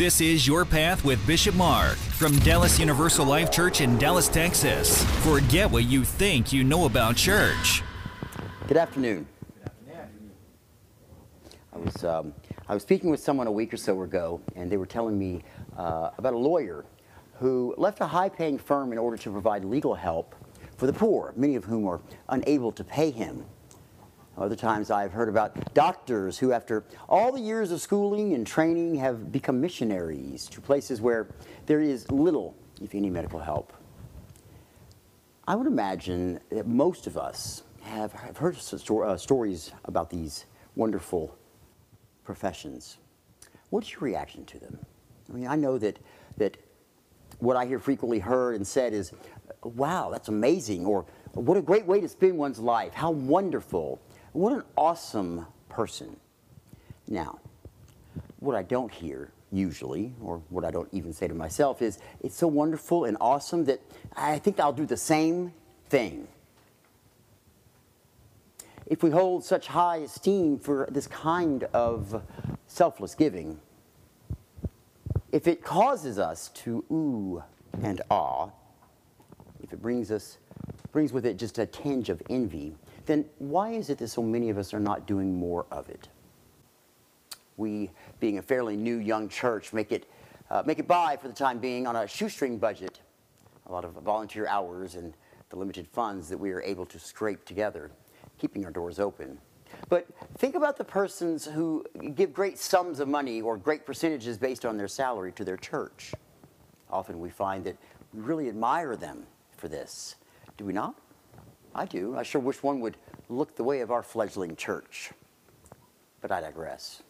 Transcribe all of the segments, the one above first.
This is Your Path with Bishop Mark from Dallas Universal Life Church in Dallas, Texas. Forget what you think you know about church. Good afternoon. Good afternoon. I was, um, I was speaking with someone a week or so ago, and they were telling me uh, about a lawyer who left a high paying firm in order to provide legal help for the poor, many of whom are unable to pay him. Other times I've heard about doctors who, after all the years of schooling and training, have become missionaries to places where there is little, if any, medical help. I would imagine that most of us have, have heard sto- uh, stories about these wonderful professions. What's your reaction to them? I mean, I know that, that what I hear frequently heard and said is, wow, that's amazing, or what a great way to spend one's life, how wonderful. What an awesome person. Now, what I don't hear usually, or what I don't even say to myself, is it's so wonderful and awesome that I think I'll do the same thing. If we hold such high esteem for this kind of selfless giving, if it causes us to ooh and ah, if it brings us brings with it just a tinge of envy, then why is it that so many of us are not doing more of it? We, being a fairly new young church, make it, uh, make it by for the time being on a shoestring budget, a lot of volunteer hours and the limited funds that we are able to scrape together, keeping our doors open. But think about the persons who give great sums of money or great percentages based on their salary to their church. Often we find that we really admire them for this. Do we not? I do. I sure wish one would look the way of our fledgling church. But I digress.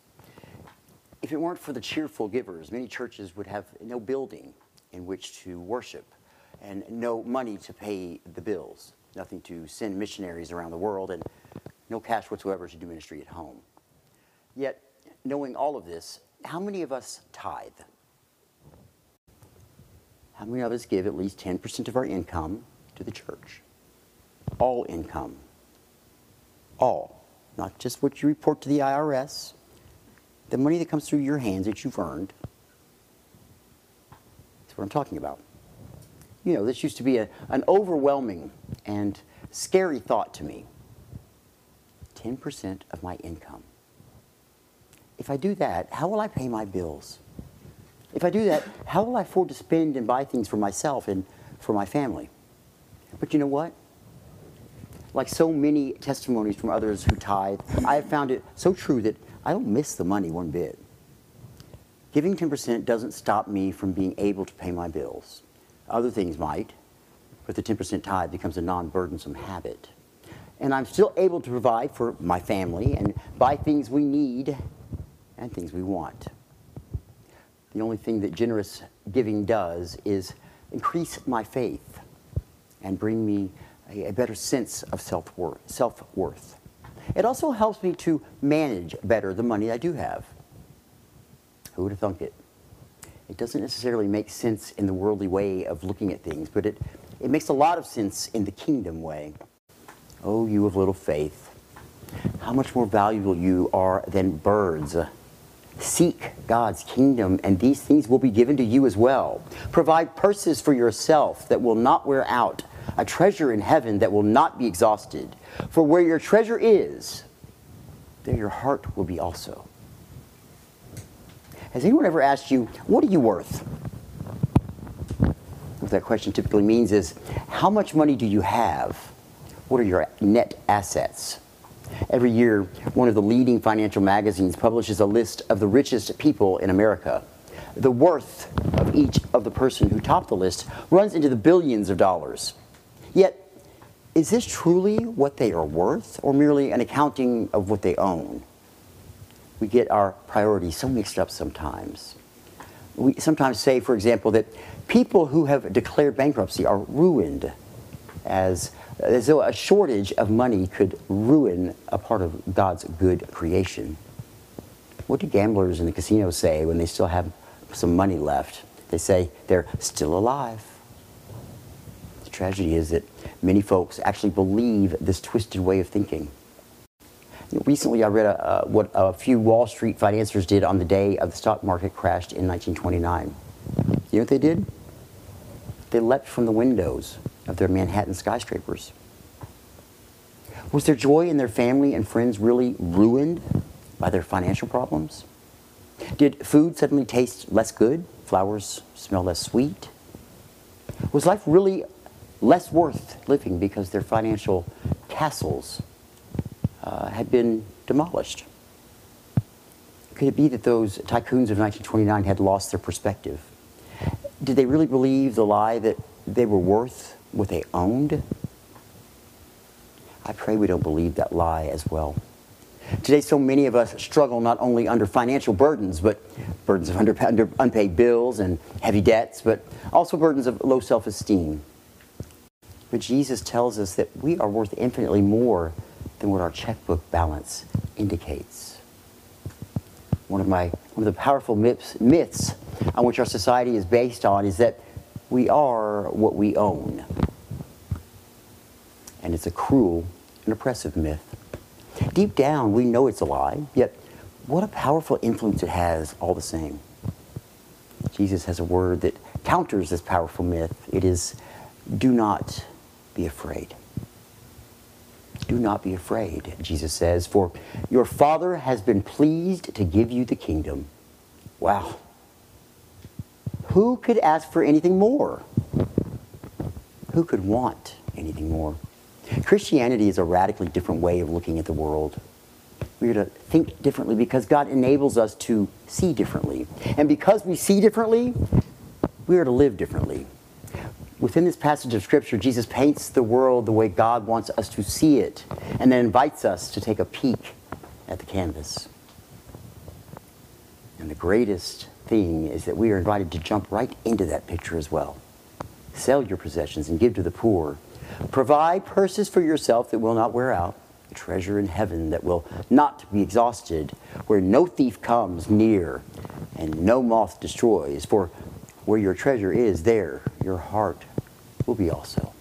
If it weren't for the cheerful givers, many churches would have no building in which to worship and no money to pay the bills, nothing to send missionaries around the world, and no cash whatsoever to do ministry at home. Yet, knowing all of this, how many of us tithe? How many of us give at least 10% of our income to the church? All income. All. Not just what you report to the IRS, the money that comes through your hands that you've earned. That's what I'm talking about. You know, this used to be a, an overwhelming and scary thought to me. 10% of my income. If I do that, how will I pay my bills? If I do that, how will I afford to spend and buy things for myself and for my family? But you know what? Like so many testimonies from others who tithe, I have found it so true that I don't miss the money one bit. Giving 10% doesn't stop me from being able to pay my bills. Other things might, but the 10% tithe becomes a non burdensome habit. And I'm still able to provide for my family and buy things we need and things we want. The only thing that generous giving does is increase my faith and bring me a, better sense of self-worth, self-worth. It also helps me to manage better the money I do have. Who would have thunk it? It doesn't necessarily make sense in the worldly way of looking at things, but it, it makes a lot of sense in the kingdom way. Oh, you of little faith, how much more valuable you are than birds. Seek God's kingdom, and these things will be given to you as well. Provide purses for yourself that will not wear out, a treasure in heaven that will not be exhausted. For where your treasure is, there your heart will be also. Has anyone ever asked you, What are you worth? What that question typically means is, How much money do you have? What are your net assets? Every year, one of the leading financial magazines publishes a list of the richest people in America. The worth of each of the person who topped the list runs into the billions of dollars. Is this truly what they are worth, or merely an accounting of what they own? We get our priorities so mixed up sometimes. We sometimes say, for example, that people who have declared bankruptcy are ruined as as though a shortage of money could ruin a part of God's good creation. What do gamblers in the casinos say when they still have some money left? They say they're still alive. Tragedy is that many folks actually believe this twisted way of thinking. Recently, I read a, what a few Wall Street financiers did on the day of the stock market crashed in 1929. You know what they did? They leapt from the windows of their Manhattan skyscrapers. Was their joy in their family and friends really ruined by their financial problems? Did food suddenly taste less good? Flowers smell less sweet? Was life really less worth living because their financial castles uh, had been demolished? Could it be that those tycoons of 1929 had lost their perspective? Did they really believe the lie that they were worth what they owned? I pray we don't believe that lie as well. Today, so many of us struggle not only under financial burdens, but burdens of under, under unpaid bills and heavy debts, but also burdens of low self esteem. But Jesus tells us that we are worth infinitely more than what our checkbook balance indicates. One of, my, one of the powerful myths, myths on which our society is based on is that we are what we own. And it's a cruel and oppressive myth. Deep down, we know it's a lie, yet what a powerful influence it has all the same. Jesus has a word that counters this powerful myth. It is, do not be afraid. Do not be afraid, Jesus says, for your Father has been pleased to give you the kingdom. Wow. Who could ask for anything more? Who could want anything more? Christianity is a radically different way of looking at the world. We are to think differently because God enables us to see differently. And because we see differently, we are to live differently. Within this passage of Scripture, Jesus paints the world the way God wants us to see it and then invites us to take a peek at the canvas. And the greatest thing is that we are invited to jump right into that picture as well. Sell your possessions and give to the poor. Provide purses for yourself that will not wear out, a treasure in heaven that will not be exhausted, where no thief comes near and no moth destroys. For where your treasure is, there your heart will be also.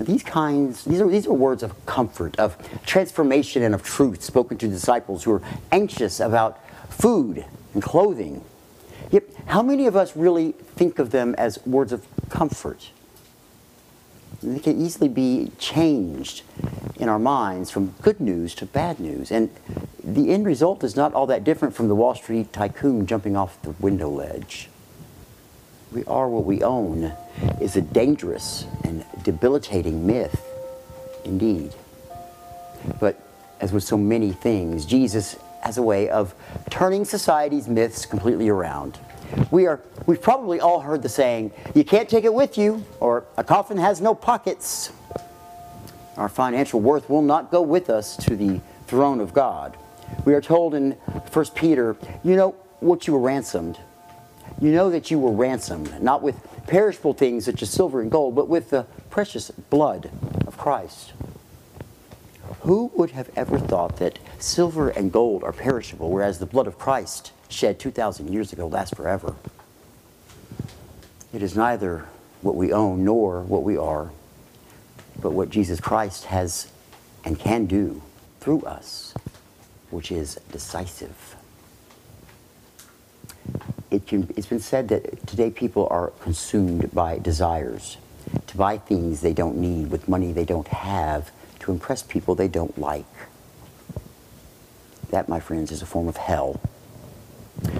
Now, these kinds, these are, these are words of comfort, of transformation, and of truth spoken to disciples who are anxious about food and clothing. Yet, how many of us really think of them as words of comfort? They can easily be changed in our minds from good news to bad news. And the end result is not all that different from the Wall Street tycoon jumping off the window ledge. We are what we own is a dangerous and debilitating myth indeed. But as with so many things, Jesus has a way of turning society's myths completely around. We are, we've probably all heard the saying, you can't take it with you, or a coffin has no pockets. Our financial worth will not go with us to the throne of God. We are told in 1 Peter, you know what you were ransomed. You know that you were ransomed, not with perishable things such as silver and gold, but with the precious blood of Christ. Who would have ever thought that silver and gold are perishable, whereas the blood of Christ shed 2,000 years ago lasts forever? It is neither what we own nor what we are, but what Jesus Christ has and can do through us, which is decisive. It can, it's been said that today people are consumed by desires to buy things they don't need with money they don't have to impress people they don't like. That, my friends, is a form of hell.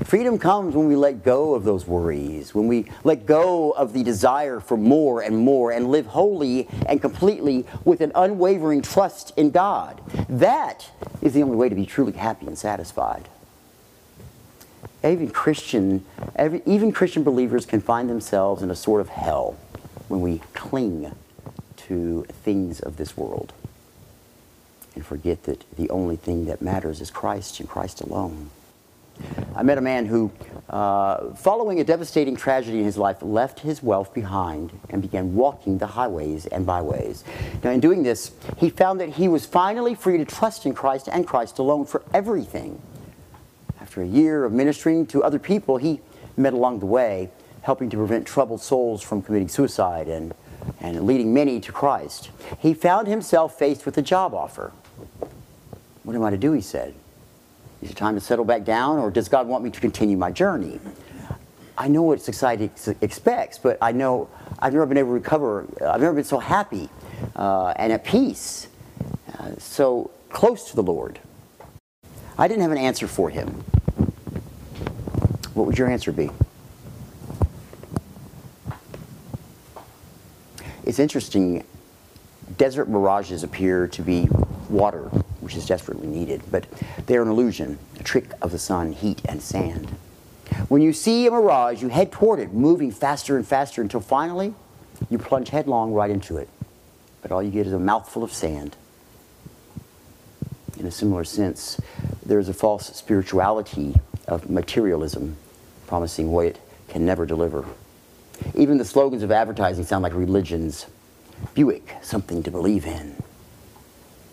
Freedom comes when we let go of those worries, when we let go of the desire for more and more and live wholly and completely with an unwavering trust in God. That is the only way to be truly happy and satisfied. Even Christian, every, even Christian believers can find themselves in a sort of hell when we cling to things of this world and forget that the only thing that matters is Christ and Christ alone. I met a man who, uh, following a devastating tragedy in his life, left his wealth behind and began walking the highways and byways. Now, in doing this, he found that he was finally free to trust in Christ and Christ alone for everything. After a year of ministering to other people, he met along the way, helping to prevent troubled souls from committing suicide and, and leading many to Christ. He found himself faced with a job offer What am I to do? He said. Is it time to settle back down, or does God want me to continue my journey? I know what society ex- expects, but I know I've never been able to recover. I've never been so happy uh, and at peace, uh, so close to the Lord. I didn't have an answer for him. What would your answer be? It's interesting. Desert mirages appear to be water, which is desperately needed, but they're an illusion, a trick of the sun, heat, and sand. When you see a mirage, you head toward it, moving faster and faster until finally you plunge headlong right into it. But all you get is a mouthful of sand. In a similar sense, there is a false spirituality of materialism, promising what it can never deliver. Even the slogans of advertising sound like religions. Buick, something to believe in.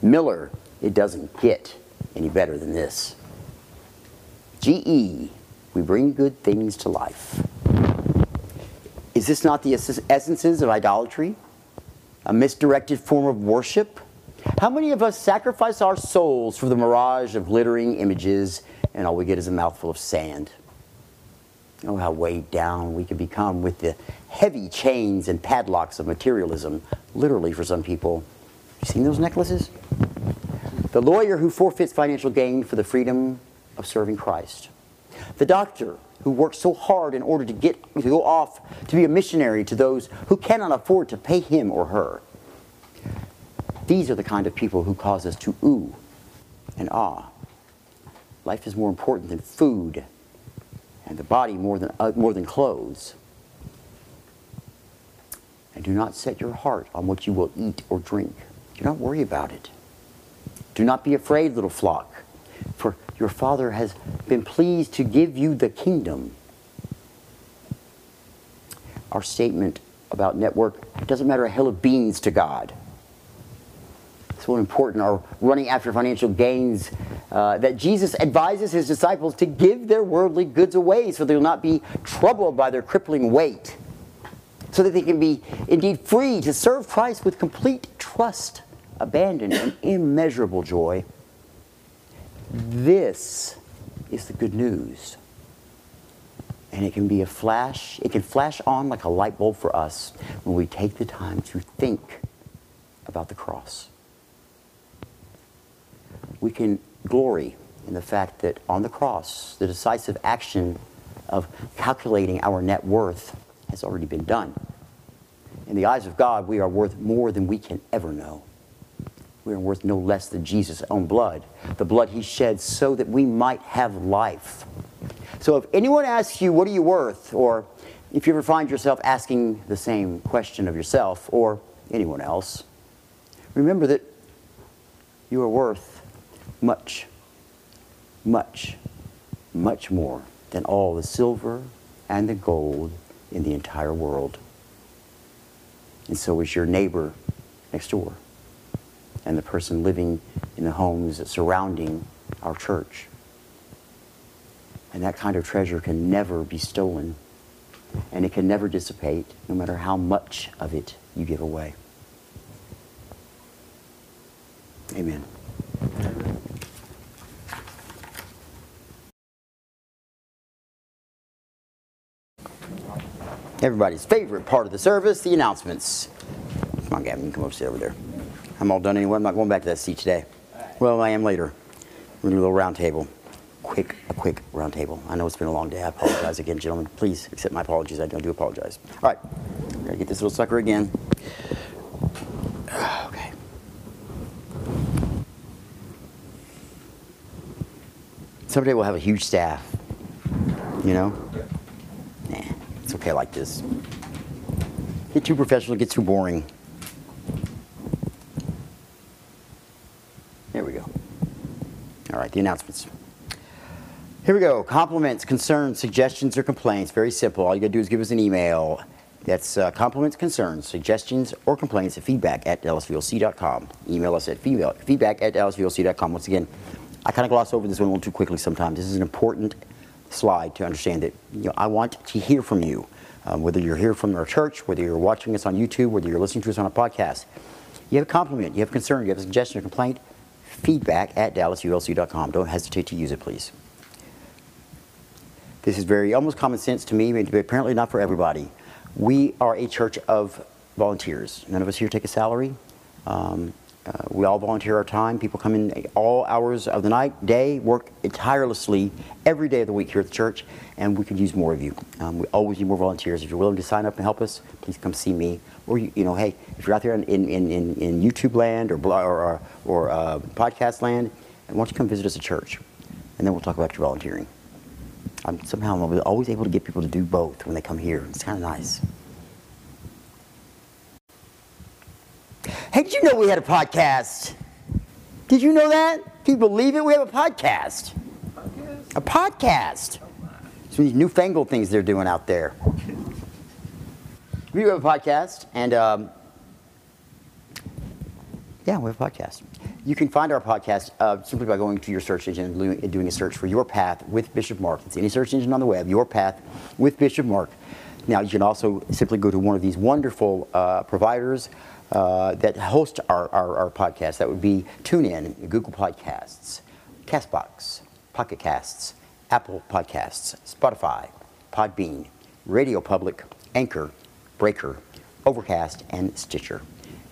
Miller, it doesn't get any better than this. GE, we bring good things to life. Is this not the essences of idolatry? A misdirected form of worship? How many of us sacrifice our souls for the mirage of glittering images and all we get is a mouthful of sand? Oh, how weighed down we can become with the heavy chains and padlocks of materialism, literally for some people. You seen those necklaces? The lawyer who forfeits financial gain for the freedom of serving Christ. The doctor who works so hard in order to get to go off to be a missionary to those who cannot afford to pay him or her. These are the kind of people who cause us to ooh and ah. Life is more important than food and the body more than, uh, more than clothes. And do not set your heart on what you will eat or drink. Do not worry about it. Do not be afraid, little flock, for your Father has been pleased to give you the kingdom. Our statement about network doesn't matter a hill of beans to God. It's so important Our running after financial gains uh, that Jesus advises his disciples to give their worldly goods away so they will not be troubled by their crippling weight, so that they can be indeed free to serve Christ with complete trust, abandon, and immeasurable joy. This is the good news. And it can be a flash, it can flash on like a light bulb for us when we take the time to think about the cross. We can glory in the fact that on the cross, the decisive action of calculating our net worth has already been done. In the eyes of God, we are worth more than we can ever know we are worth no less than Jesus' own blood, the blood he shed so that we might have life. So if anyone asks you, What are you worth? or if you ever find yourself asking the same question of yourself or anyone else, remember that you are worth much, much, much more than all the silver and the gold in the entire world. And so is your neighbor next door and the person living in the homes surrounding our church. And that kind of treasure can never be stolen, and it can never dissipate, no matter how much of it you give away. Amen. Everybody's favorite part of the service, the announcements. Come on, Gavin, come over, sit over there. I'm all done anyway. I'm not going back to that seat today. Well, I am later. We're going to do a little round table. Quick, a quick round table. I know it's been a long day. I apologize again, gentlemen. Please accept my apologies. I do apologize. All right. Gotta get this little sucker again. Someday we'll have a huge staff. You know? Nah, it's okay like this. Get too professional, get too boring. There we go. All right, the announcements. Here we go. Compliments, concerns, suggestions, or complaints. Very simple. All you got to do is give us an email. That's uh, compliments, concerns, suggestions, or complaints at feedback at dallasulc.com. Email us at feedback at dallasulc.com. Once again, I kind of gloss over this one a little too quickly sometimes. This is an important slide to understand that you know, I want to hear from you. Um, whether you're here from our church, whether you're watching us on YouTube, whether you're listening to us on a podcast. You have a compliment, you have a concern, you have a suggestion or complaint, feedback at dallasulc.com. Don't hesitate to use it, please. This is very almost common sense to me, but apparently not for everybody. We are a church of volunteers. None of us here take a salary. Um, uh, we all volunteer our time. People come in all hours of the night, day, work tirelessly every day of the week here at the church, and we could use more of you. Um, we always need more volunteers. If you're willing to sign up and help us, please come see me. Or, you, you know, hey, if you're out there in, in, in, in YouTube land or, or, or, or uh, podcast land, why don't you come visit us at church? And then we'll talk about your volunteering. I'm, somehow I'm always able to get people to do both when they come here. It's kind of nice. Hey, did you know we had a podcast? Did you know that? Can you believe it? We have a podcast. A podcast. So these newfangled things they're doing out there. we have a podcast, and um, yeah, we have a podcast. You can find our podcast uh, simply by going to your search engine and doing a search for Your Path with Bishop Mark. It's any search engine on the web, Your Path with Bishop Mark. Now, you can also simply go to one of these wonderful uh, providers uh, that host our, our, our, podcast. That would be TuneIn, Google Podcasts, Castbox, Pocket Casts, Apple Podcasts, Spotify, Podbean, Radio Public, Anchor, Breaker, Overcast, and Stitcher.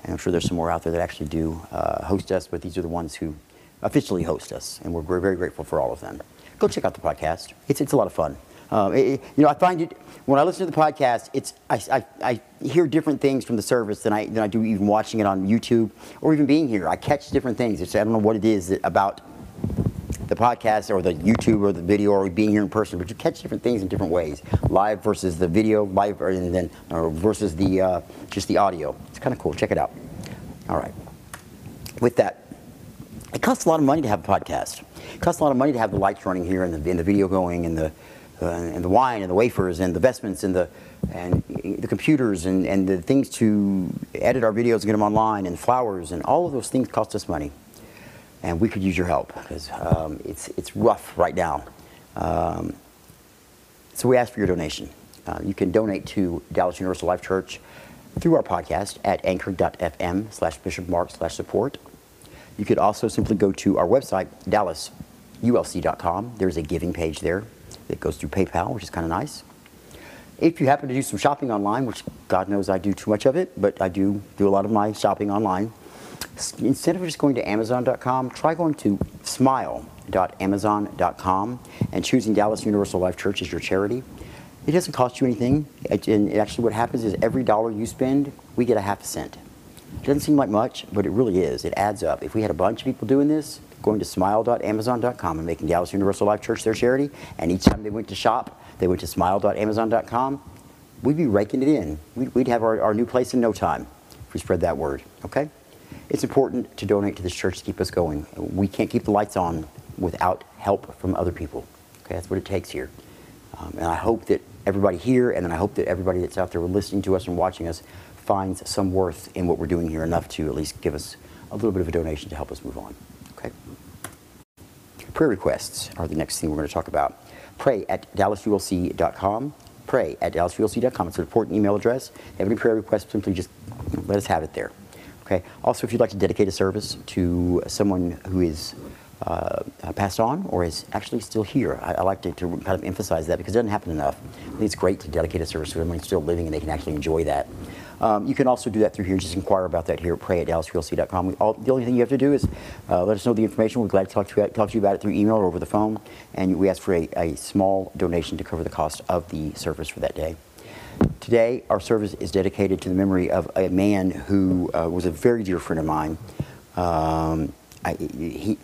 And I'm sure there's some more out there that actually do uh, host us, but these are the ones who officially host us, and we're, we're very grateful for all of them. Go check out the podcast. It's, it's a lot of fun. Um, it, you know, I find it when I listen to the podcast, it's I, I, I, hear different things from the service than I than I do even watching it on YouTube or even being here. I catch different things. It's, I don't know what it is about the podcast or the YouTube or the video or being here in person, but you catch different things in different ways. Live versus the video, live and then or versus the uh, just the audio. It's kind of cool. Check it out. All right. With that, it costs a lot of money to have a podcast. It costs a lot of money to have the lights running here and the, and the video going and the and the wine and the wafers and the vestments and the and the computers and, and the things to edit our videos and get them online and flowers and all of those things cost us money. And we could use your help because um, it's, it's rough right now. Um, so we ask for your donation. Uh, you can donate to Dallas Universal Life Church through our podcast at anchor.fm slash bishopmark slash support. You could also simply go to our website, dallasulc.com. There's a giving page there that goes through PayPal, which is kind of nice. If you happen to do some shopping online, which God knows I do too much of it, but I do do a lot of my shopping online, instead of just going to Amazon.com, try going to smile.amazon.com and choosing Dallas Universal Life Church as your charity. It doesn't cost you anything. And actually, what happens is every dollar you spend, we get a half a cent. It doesn't seem like much, but it really is. It adds up. If we had a bunch of people doing this, going to smile.amazon.com and making Dallas Universal Life Church their charity, and each time they went to shop, they went to smile.amazon.com, we'd be raking it in. We'd, have our, our new place in no time if we spread that word, okay? It's important to donate to this church to keep us going. We can't keep the lights on without help from other people. Okay, that's what it takes here. Um, and I hope that everybody here, and then I hope that everybody that's out there listening to us and watching us finds some worth in what we're doing here enough to at least give us a little bit of a donation to help us move on. Prayer requests are the next thing we're going to talk about. Pray at dallasulc.com. Pray at dallasulc.com. It's an important email address. If you have any prayer requests, simply just let us have it there. Okay. Also, if you'd like to dedicate a service to someone who is uh, passed on or is actually still here, I, I like to, to, kind of emphasize that because it doesn't happen enough. I think it's great to dedicate a service to someone still living and they can actually enjoy that. Um, you can also do that through here. Just inquire about that here at pray at dallasulc.com. We, all, the only thing you have to do is uh, let us know the information. We're glad to talk to, you, talk to you about it through email or over the phone. And we ask for a, a small donation to cover the cost of the service for that day. Today, our service is dedicated to the memory of a man who uh, was a very dear friend of mine. Um, I, he,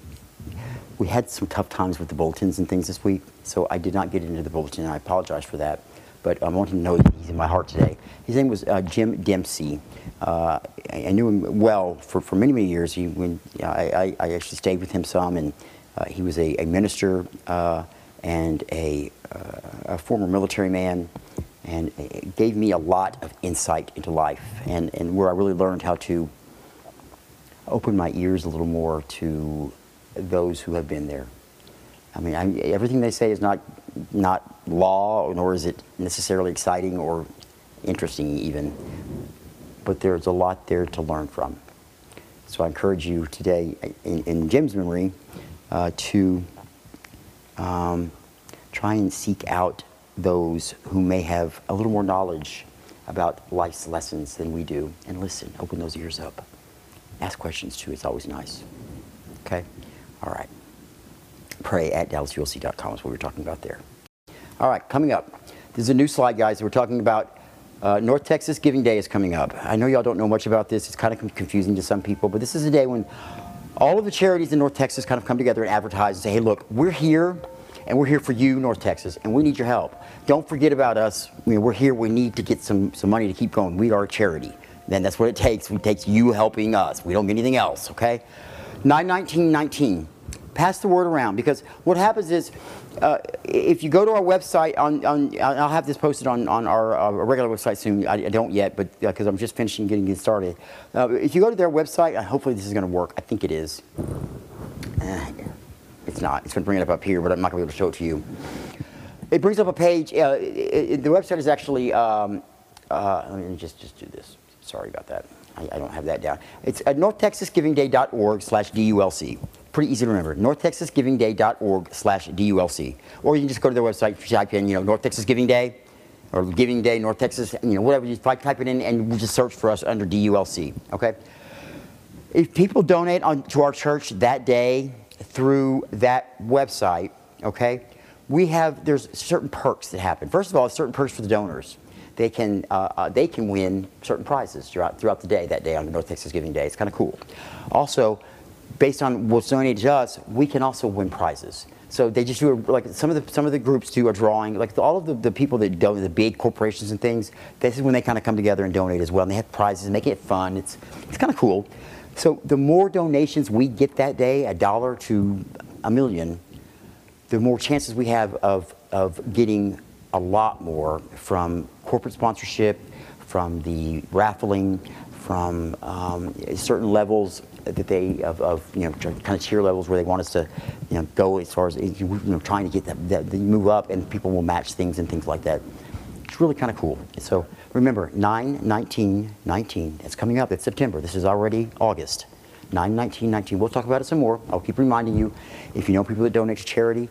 we had some tough times with the bulletins and things this week, so I did not get into the bulletin, and I apologize for that but I want him to know he's in my heart today. His name was uh, Jim Dempsey. Uh, I, I, knew him well for, for many, many years. He, when, I, I, actually stayed with him some, and uh, he was a, a minister uh, and a, uh, a, former military man, and it gave me a lot of insight into life, and, and where I really learned how to open my ears a little more to those who have been there. I mean, I, everything they say is not not law, nor is it necessarily exciting or interesting even. But there's a lot there to learn from. So I encourage you today, in, in Jim's memory, uh, to um, try and seek out those who may have a little more knowledge about life's lessons than we do and listen, open those ears up. Ask questions too, it's always nice. Okay? All right. Pray at dallasulc.com is what we were talking about there. All right, coming up. This is a new slide, guys. We're talking about uh, North Texas Giving Day is coming up. I know y'all don't know much about this. It's kind of confusing to some people, but this is a day when all of the charities in North Texas kind of come together and advertise and say, hey, look, we're here and we're here for you, North Texas, and we need your help. Don't forget about us. I mean, we're here. We need to get some, some money to keep going. We are a charity. Then that's what it takes. It takes you helping us. We don't get anything else, okay? 91919. Pass the word around because what happens is uh, if you go to our website, on, on, I'll have this posted on, on our uh, regular website soon. I, I don't yet, but because uh, I'm just finishing getting it started. Uh, if you go to their website, uh, hopefully this is going to work. I think it is. Eh, it's not. It's going to bring it up up here, but I'm not going to be able to show it to you. It brings up a page. Uh, it, it, the website is actually. Um, let me just just do this. Sorry about that. I, I don't have that down. It's at northtexasgivingday.org slash DULC. Pretty easy to remember. northtexasgivingday.org slash DULC. Or you can just go to their website, type in, you know, North Texas Giving Day, or Giving Day, North Texas, you know, whatever. You type it in and just search for us under DULC, okay? If people donate on, to our church that day through that website, okay, we have, there's certain perks that happen. First of all, certain perks for the donors they can, uh, uh, they can win certain prizes throughout, throughout the day, that day on the North Texas Giving Day. It's kind of cool. Also, based on what's donated to us, we can also win prizes. So they just do a, like some of the some of the groups do a drawing. Like the, all of the, the people that donate, the big corporations and things, this is when they kind of come together and donate as well. And they have prizes, making it fun. It's it's kind of cool. So the more donations we get that day, a dollar to a million, the more chances we have of of getting a lot more from corporate sponsorship, from the raffling, from um, certain levels that they of, of, you know kind of tier levels where they want us to you know go as far as you know trying to get that, that, move up and people will match things and things like that. It's really kind of cool. So remember 9 19 19 it's coming up it's September this is already August 9 19 19 we'll talk about it some more I'll keep reminding you if you know people that donate to charity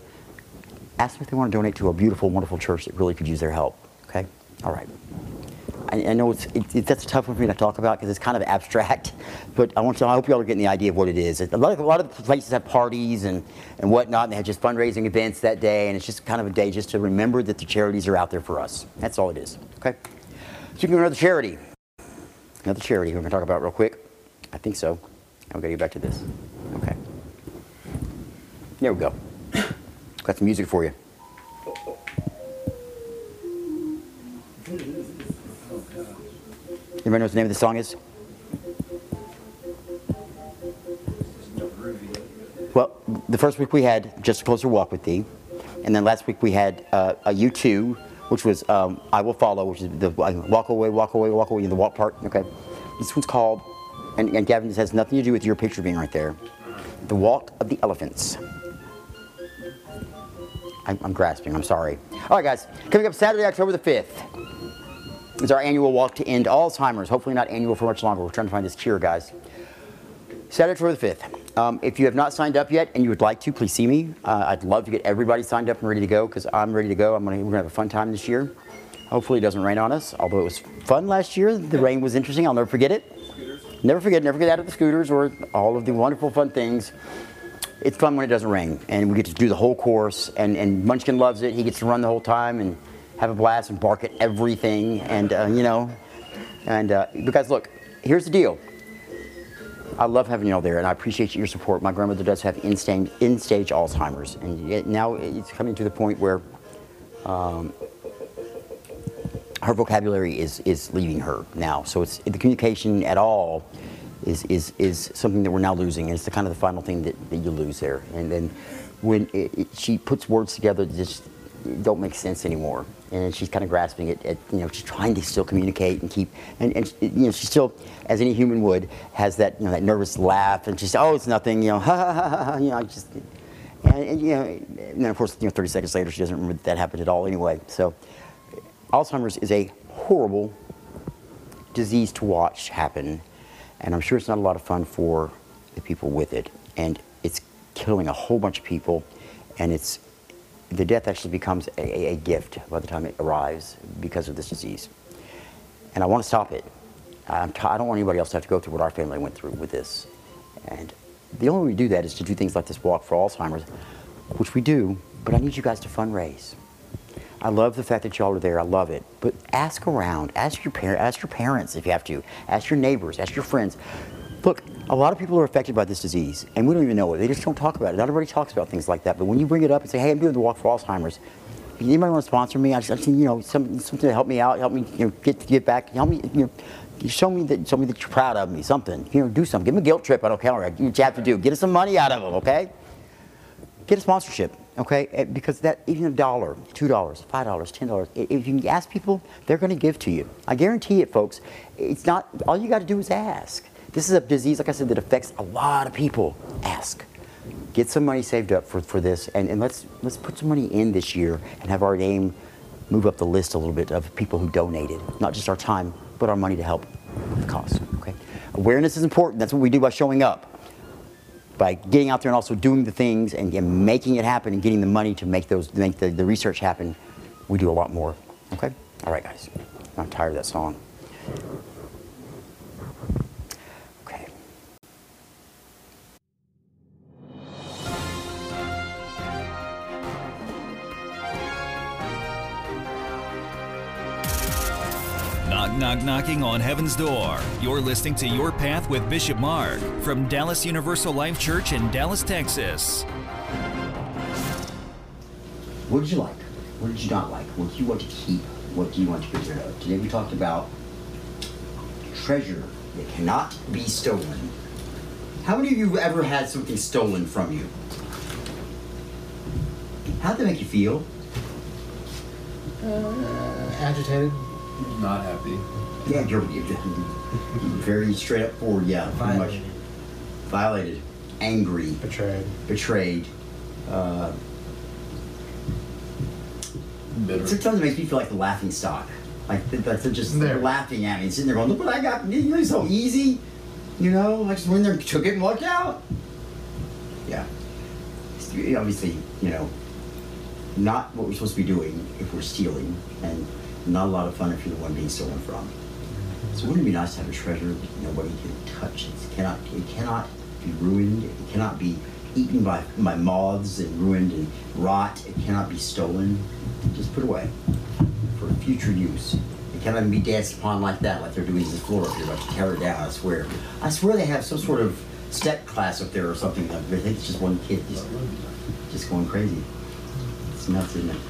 ask them if they want to donate to a beautiful, wonderful church that really could use their help. Okay? All right. I, I know it's, it, it, that's tough for me to talk about because it's kind of abstract, but I want to, I hope you all are getting the idea of what it is. A lot of, a lot of places have parties and, and whatnot, and they have just fundraising events that day, and it's just kind of a day just to remember that the charities are out there for us. That's all it is. Okay? So you can go to another charity. Another charity we're going to talk about real quick. I think so. I'm going to get back to this. Okay. There we go. Got some music for you. Anybody know what the name of the song is? Well, the first week we had Just a Closer Walk with Thee. And then last week we had uh, a U2, which was um, I Will Follow, which is the uh, walk away, walk away, walk away, the walk part. Okay. This one's called, and, and Gavin, this has nothing to do with your picture being right there, The Walk of the Elephants. I'm, I'm grasping, I'm sorry. All right, guys, coming up Saturday, October the 5th is our annual walk to end Alzheimer's. Hopefully, not annual for much longer. We're trying to find this cure, guys. Saturday, October the 5th. Um, if you have not signed up yet and you would like to, please see me. Uh, I'd love to get everybody signed up and ready to go because I'm ready to go. I'm gonna, we're going to have a fun time this year. Hopefully, it doesn't rain on us, although it was fun last year. The rain was interesting. I'll never forget it. Never forget, never get out of the scooters or all of the wonderful fun things it's fun when it doesn't rain, and we get to do the whole course. And, and Munchkin loves it. He gets to run the whole time and have a blast and bark at everything. And uh, you know, and uh, because look, here's the deal. I love having you all there, and I appreciate your support. My grandmother does have in-stage, in-stage Alzheimer's, and now it's coming to the point where um, her vocabulary is is leaving her now. So it's the communication at all is, is, is something that we're now losing. And it's the kind of the final thing that, that you lose there. And then when it, it, she puts words together just don't make sense anymore. And she's kind of grasping it, at, you know, she's trying to still communicate and keep, and, and you know, she still, as any human would, has that, you know, that nervous laugh and she's, oh, it's nothing, you know, ha ha ha ha, you know, I just, and, and, you know, and then of course, you know, 30 seconds later, she doesn't remember that, that happened at all anyway. So Alzheimer's is a horrible disease to watch happen And I'm sure it's not a lot of fun for the people with it. And it's killing a whole bunch of people. And it's the death actually becomes a, a gift by the time it arrives because of this disease. And I want to stop it. I'm t- I don't want anybody else to have to go through what our family went through with this. And the only way we do that is to do things like this walk for Alzheimer's, which we do, but I need you guys to fundraise. I love the fact that y'all are there. I love it. But ask around. Ask your parents. Ask your parents if you have to. Ask your neighbors. Ask your friends. Look, a lot of people are affected by this disease, and we don't even know it. They just don't talk about it. Not everybody talks about things like that. But when you bring it up and say, "Hey, I'm doing the walk for Alzheimer's," anybody want to sponsor me? I just, I just you know, some, something to help me out, help me, you know, get get back, help me, you know, show me that show me that you're proud of me, something. You know, do something. Give me a guilt trip. I don't care. What you have to do. Get us some money out of them, okay? Get a sponsorship, okay? Eh, Because that even a dollar, two dollars, five dollars, ten dollars. If you ask people, they're going to give to you. I guarantee it, folks. It's not all you got to do is ask. This is a disease, like I said, that affects a lot of people. Ask. Get some money saved up for, for this, and, and let's let's put some money in this year and have our name move up the list a little bit of people who donated, not just our time, but our money to help the cause. Okay. Awareness is important. That's what we do by showing up by getting out there and also doing the things and, and making it happen and getting the money to make those make the, the research happen, we do a lot more. Okay? All right, guys. I'm tired of that song. Knock, knock, knocking on heaven's door. You're listening to Your Path with Bishop Mark from Dallas Universal Life Church in Dallas, Texas. What did you like? What did you not like? What do you want to keep? What do you want to get rid of? Today we talked about treasure that cannot be stolen. How many of you ever had something stolen from you? How'd that make you feel? Uh, agitated. Not happy. Yeah, you're, you're very straight up forward. Yeah, pretty much Violated. violated, angry, Betrayed. betrayed. Uh, Bitter. sometimes it makes me feel like the laughing stock. Like th- that's just There. laughing at me, sitting there going, "Look what I got! You know, so easy." You know, I just went there, and took it, and walked out. Yeah. Obviously, you know, not what we're supposed to be doing if we're stealing, and not a lot of fun if you're the one being stolen from. So wouldn't it be nice to have a treasure that nobody can touch? It cannot, it cannot be ruined. It cannot be eaten by, by moths and ruined and rot. It cannot be stolen. Just put away for future use. It cannot even be danced upon like that, like they're doing to the floor up here, about to tear it down. I swear. I swear they have some sort of step class up there or something. I think it's just one kid just, just going crazy. It's nuts, isn't it?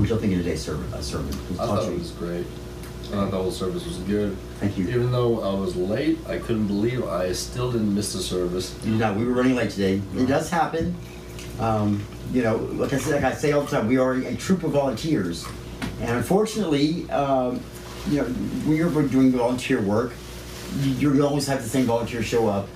What did y'all think of today's sermon? Uh, sermon? I thought it was great. I thought the whole service was good. Thank you. Even though I was late, I couldn't believe I still didn't miss the service. No, we were running late today. It does happen. Um, you know, like I said, like I say all the time, we are a troop of volunteers, and unfortunately, um, you know, when you're doing volunteer work, you, you always have the same volunteers show up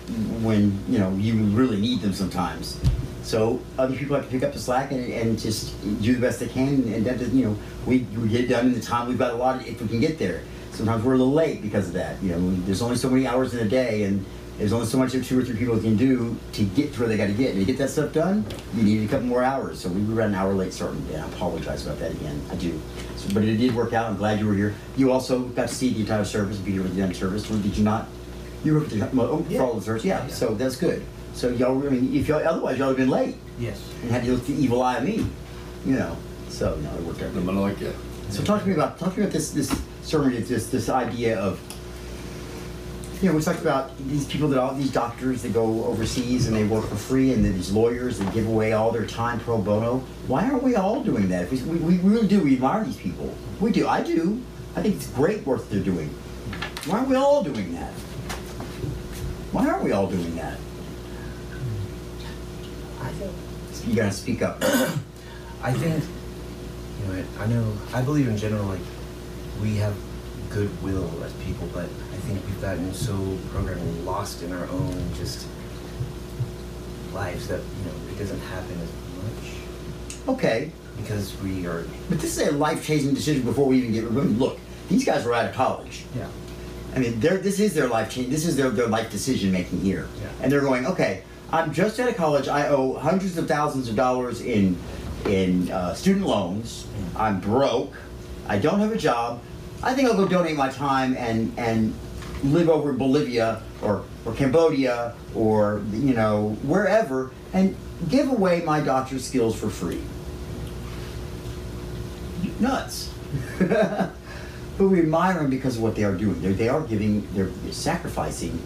when you know you really need them sometimes. So other people have to pick up the slack and, and just do the best they can, and that you know we, we get done in the time we've got a lot of, if we can get there. Sometimes we're a little late because of that. You know, there's only so many hours in a day, and there's only so much that two or three people can do to get to where they got to get. And to get that stuff done, you need a couple more hours. So we were about an hour late starting, and I apologize about that again. I do. So, but it did work out. I'm glad you were here. You also got to see the entire service, be here with the entire service. Or did you not? You were with the, oh, for all the service, yeah. So that's good. So y'all, I mean, if y'all otherwise y'all would have been late Yes. and had to look the evil eye of me, you know. So no, it worked out. The good. Manoika. So talk to me about talk to me about this this sermon, this this idea of you know we talked about these people that all these doctors that go overseas and they work for free, and then these lawyers that give away all their time pro bono. Why aren't we all doing that? If we, we, we really do. We admire these people. We do. I do. I think it's great work they're doing. Why aren't we all doing that? Why aren't we all doing that? I think You gotta speak up. I think you know I know I believe in general like we have goodwill as people, but I think we've gotten so programmed and lost in our own just lives that you know it doesn't happen as much Okay. because we are But this is a life changing decision before we even get. I mean, look, these guys were out of college. yeah I mean, this is their life change. This is their, their life decision making here, Yeah. and they're going, okay, I'm just out of college. I owe hundreds of thousands of dollars in in uh, student loans. I'm broke. I don't have a job. I think I'll go donate my time and and live over in Bolivia or or Cambodia or you know wherever and give away my doctor's skills for free. Nuts. but we admire them because of what they are doing. They're, they are giving, they're sacrificing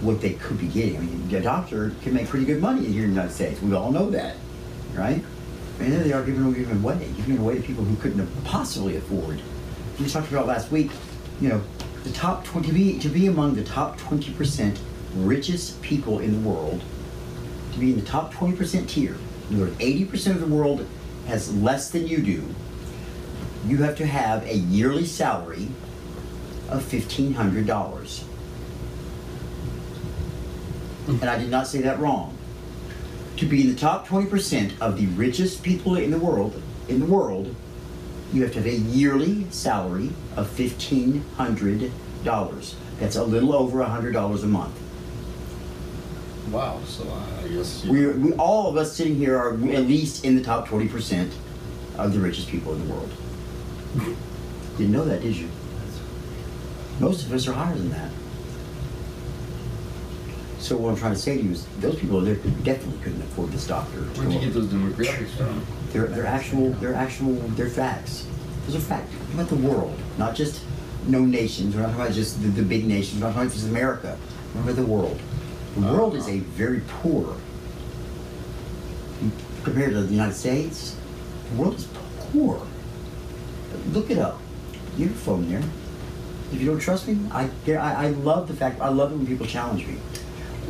what they could be getting. I mean, a doctor can make pretty good money here in the United States. We all know that, right? And there they are giving, away, giving away to people who couldn't possibly afford. We talked about last week, you know, the top 20, to be, to be among the top 20% richest people in the world, to be in the top 20% tier, where 80% of the world has less than you do, you have to have a yearly salary of $1,500. Mm-hmm. And I did not say that wrong. To be in the top 20% of the richest people in the world, in the world, you have to have a yearly salary of $1,500. That's a little over $100 a month. Wow. So uh, I guess We, we, all of us sitting here are at least in the top 20% of the richest people in the world. Didn't know that, did you? Most of us are higher than that. So what I'm trying to say to you is, those people there definitely couldn't afford this doctor. where'd you get those demographics from? They're, they're actual, they're actual, they're facts. Those are facts. About the world, not just no nations. We're not talking about just the, the big nations. We're not talking about just America. About the world. The oh, world is a very poor, compared to the United States, the world is poor. Look it up. You have a phone there. If you don't trust me, I, I, I love the fact, I love it when people challenge me.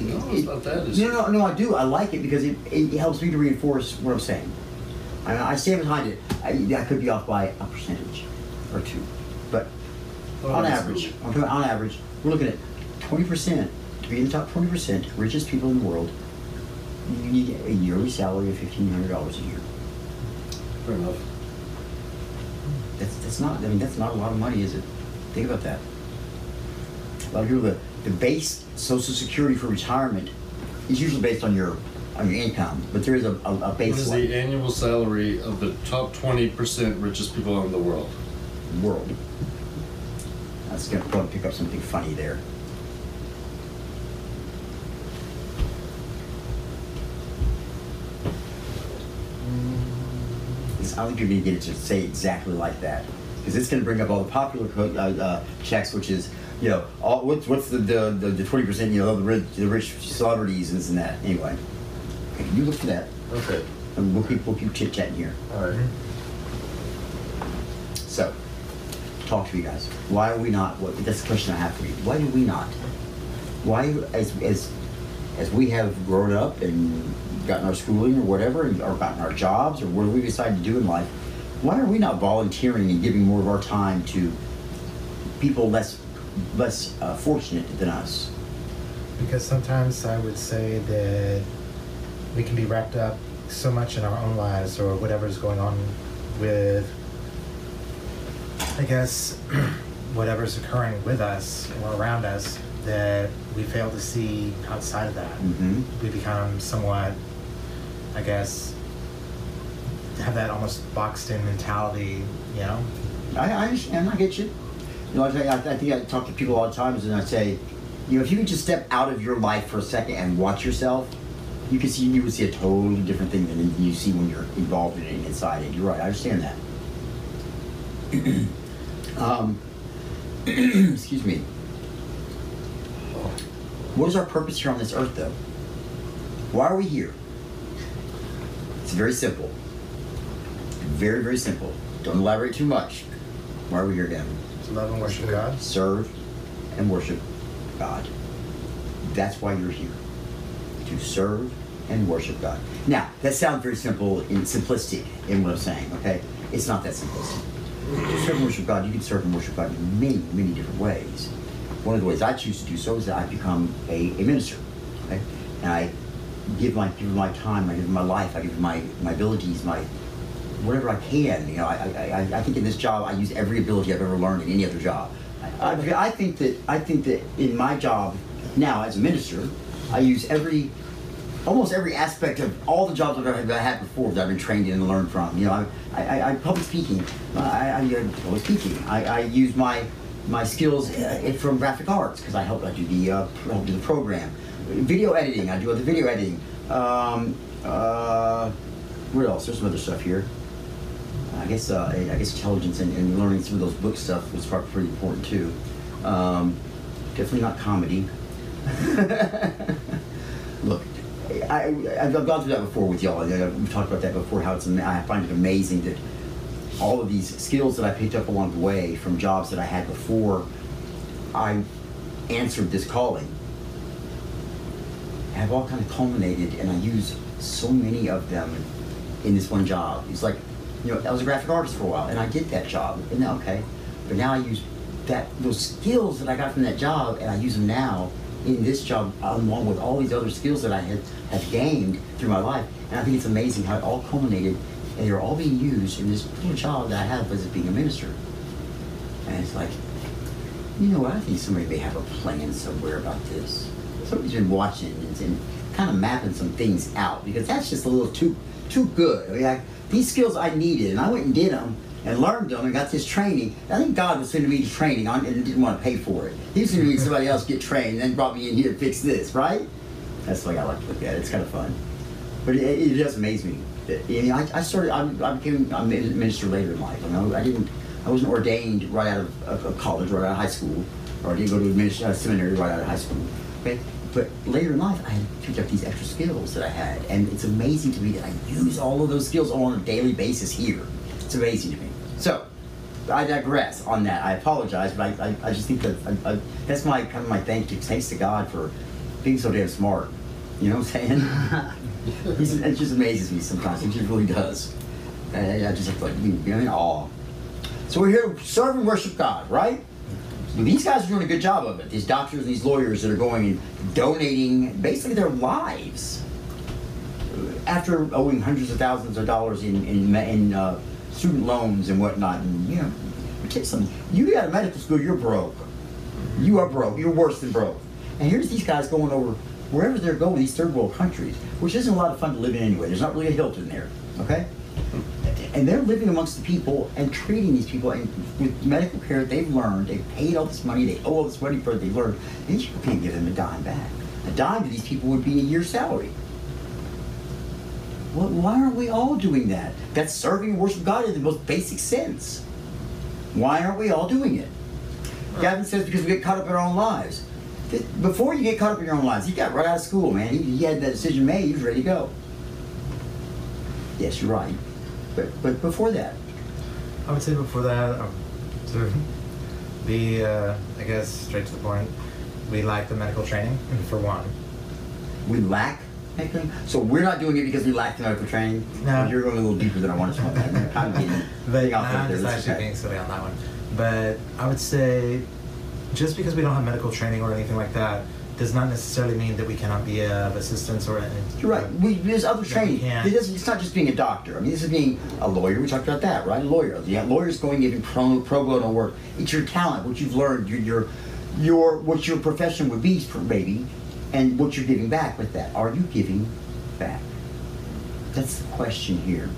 No, it's not that. It's No, no, no, I do. I like it because it, it helps me to reinforce what I'm saying. I, I stand behind it. I, I could be off by a percentage or two, but Oh, on average, cool. I'm talking- on average, we're looking at 20% to be in the top 20% richest people in the world. You need a yearly salary of $1,500 a year. Fair enough. That's that's not. I mean, that's not a lot of money, is it? Think about that. A lot of people, the, the base Social Security for retirement is usually based on your on your income, but there is a, a, a What is the annual salary of the top 20% richest people in the world? world. That's gonna probably pick up something funny there. It's- I don't think you're gonna get it to say exactly like that, because it's gonna bring up all the popular co- uh, uh, checks, which is, you know, all, what's what's the the the twenty percent, you know, the rich, the rich celebrities and this and that. Anyway, okay, you look for that, Okay. and we'll keep we'll keep chit chatting here. All right. Mm-hmm. So, talk to you guys. Why are we not? What, that's the question I have for you. Why do we not? Why, as as as we have grown up and gotten our schooling or whatever, or gotten our jobs or what we decide to do in life, why are we not volunteering and giving more of our time to people less less uh, fortunate than us? Because sometimes I would say that we can be wrapped up so much in our own lives or whatever's going on with, I guess, whatever's occurring with us or around us that we fail to see outside of that. Mm-hmm. We become somewhat, I guess, have that almost boxed in mentality, you know? I, I understand. I get you. You know, I, think- I, I think I talk to people all the times, and I say, you know, if you could just step out of your life for a second and watch yourself, you can see you would see a totally different thing than you see when you're involved in it and inside it. You're right. I understand that. um, excuse me. What is our purpose here on this earth, though? Why are we here? It's very simple. Very, very simple. Don't elaborate too much. Why are we here, Gavin? Love and worship God. Serve and worship God. That's why you're here. To serve and worship God. Now, that sounds very simple and simplistic in what I'm saying, okay? It's not that simplistic. To serve and worship God, you can serve and worship God in many, many different ways. One of the ways I choose to do so is that I become a, a minister, okay? And I give my give my time, I give my life, I give my my abilities, my whatever I can. You know, I, I, I, I think in this job I use every ability I've ever learned in any other job. I, I think that I think that in my job now as a minister, I use every almost every aspect of all the jobs that I've had before that I've been trained in and learned from. You know, I, I, I public speaking, I, I, I public speaking. I, I use my my skills uh, from graphic arts because I help I do the uh, help do the program, video editing. I do the video editing. Um, uh, what else? There's some other stuff here. I guess uh, I guess intelligence and, and learning of those book stuff was probably pretty important too. Um, definitely not comedy. Look, I, I've gone through that before with y'all. We've talked about that before. How it's I find it amazing that all of these skills that I picked up along the way from jobs that I had before I answered this calling have all kind of culminated, and I use so many of them in this one job. It's like, you know, I was a graphic artist for a while, and I did that job, okay, but now I use that those skills that I got from that job, and I use them now in this job um, along with all these other skills that I had have gained through my life. And I think it's amazing how it all culminated and they're all being used in this little job that I have as being a minister. And it's like, you know what? I think somebody may have a plan somewhere about this. Somebody's been watching and, and kind of mapping some things out because that's just a little too too good. I mean, I, these skills I needed, and I went and did them and learned them and got this training. I think God was sending me the training and didn't want to pay for it. He was sending me somebody else get trained and then brought me in here to fix this, right? That's the way I like to look at it. It's kind of fun. But it, it does amaze me. Know, I, I started, I, I became a minister later in life. Know, I didn't, I wasn't ordained right out of, of, of college, right out of high school, or I didn't go to a uh, seminary right out of high school. Okay? But later in life, I picked up these extra skills that I had, and it's amazing to me that I use all of those skills on a daily basis here. It's amazing to me. So, I digress on that. I apologize, but I, I, I just think that I, I, that's my kind of my thank to thanks to God for being so damn smart. You know what I'm saying? It just amazes me sometimes. It just really does. And I just have to like be in awe. So we're here to serve and worship God, right? These guys are doing a good job of it. These doctors, these lawyers that are going and donating basically their lives after owing hundreds of thousands of dollars in in, in uh, student loans and whatnot. And you know, take some. You got a medical school, you're broke. You are broke. You're worse than broke. And here's these guys going over wherever they're going, these third world countries, which isn't a lot of fun to live in anyway. There's not really a Hilton there. Okay and they're living amongst the people and treating these people and with medical care they've learned they've paid all this money they owe all this money for it they learned and you can't give them a dime back. A dime to these people would be a year's salary. Well, why aren't we all doing that? That's serving and worship god in the most basic sense. Why aren't we all doing it? Gavin says because we get caught up in our own lives. Before you get caught up in your own lives he got right out of school man. He, he had that decision made he was ready to go. Yes you're right but but before that, I would say before that, um, to be, uh, I guess, straight to the point, we lack the medical training, for one. we lack medical. So we're not doing it because we lack the medical training. No. You're going a little deeper than I want to. I'm getting. But getting off nah, right there. actually okay. being silly on that one. But I would say, just because we don't have medical training or anything like that, does not necessarily mean that we cannot be of assistance or. You're right. We, there's other training. can. It's not just being a doctor. I mean, this is being a lawyer. We talked about that, right? A lawyer. Yeah, lawyers going even pro, pro bono work. It's your talent, what you've learned, your, your, your what your profession would be, for maybe, and what you're giving back with that. Are you giving back? That's the question here.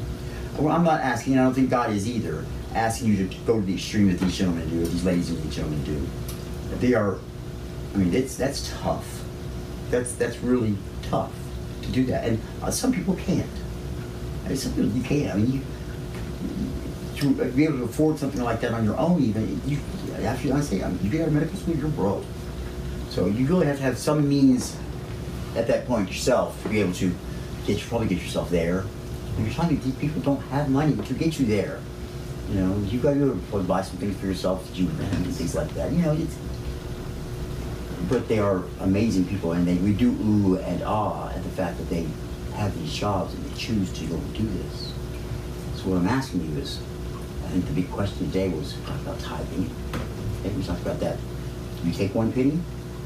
Well, I'm not asking. I don't think God is either asking you to go to the extreme that these gentlemen do, these ladies and these gentlemen do. They are. I mean, it's that's tough. That's that's really tough to do that, and uh, some people can't. I mean, some people you can't. I mean, you to be able to afford something like that on your own, even you. Actually, I say, I mean, you get out of medical school, you're broke. So you really have to have some means at that point yourself to be able to get probably get yourself there. And you're telling me these people don't have money to get you there. You know, you got to buy some things for yourself that you and things like that. You know, it's but they are amazing people, and they we do ooh and ah at the fact that they have these jobs and they choose to go and do this. So what I'm asking you is, I think the big question today was about tithing. And we talked about that. You take one penny,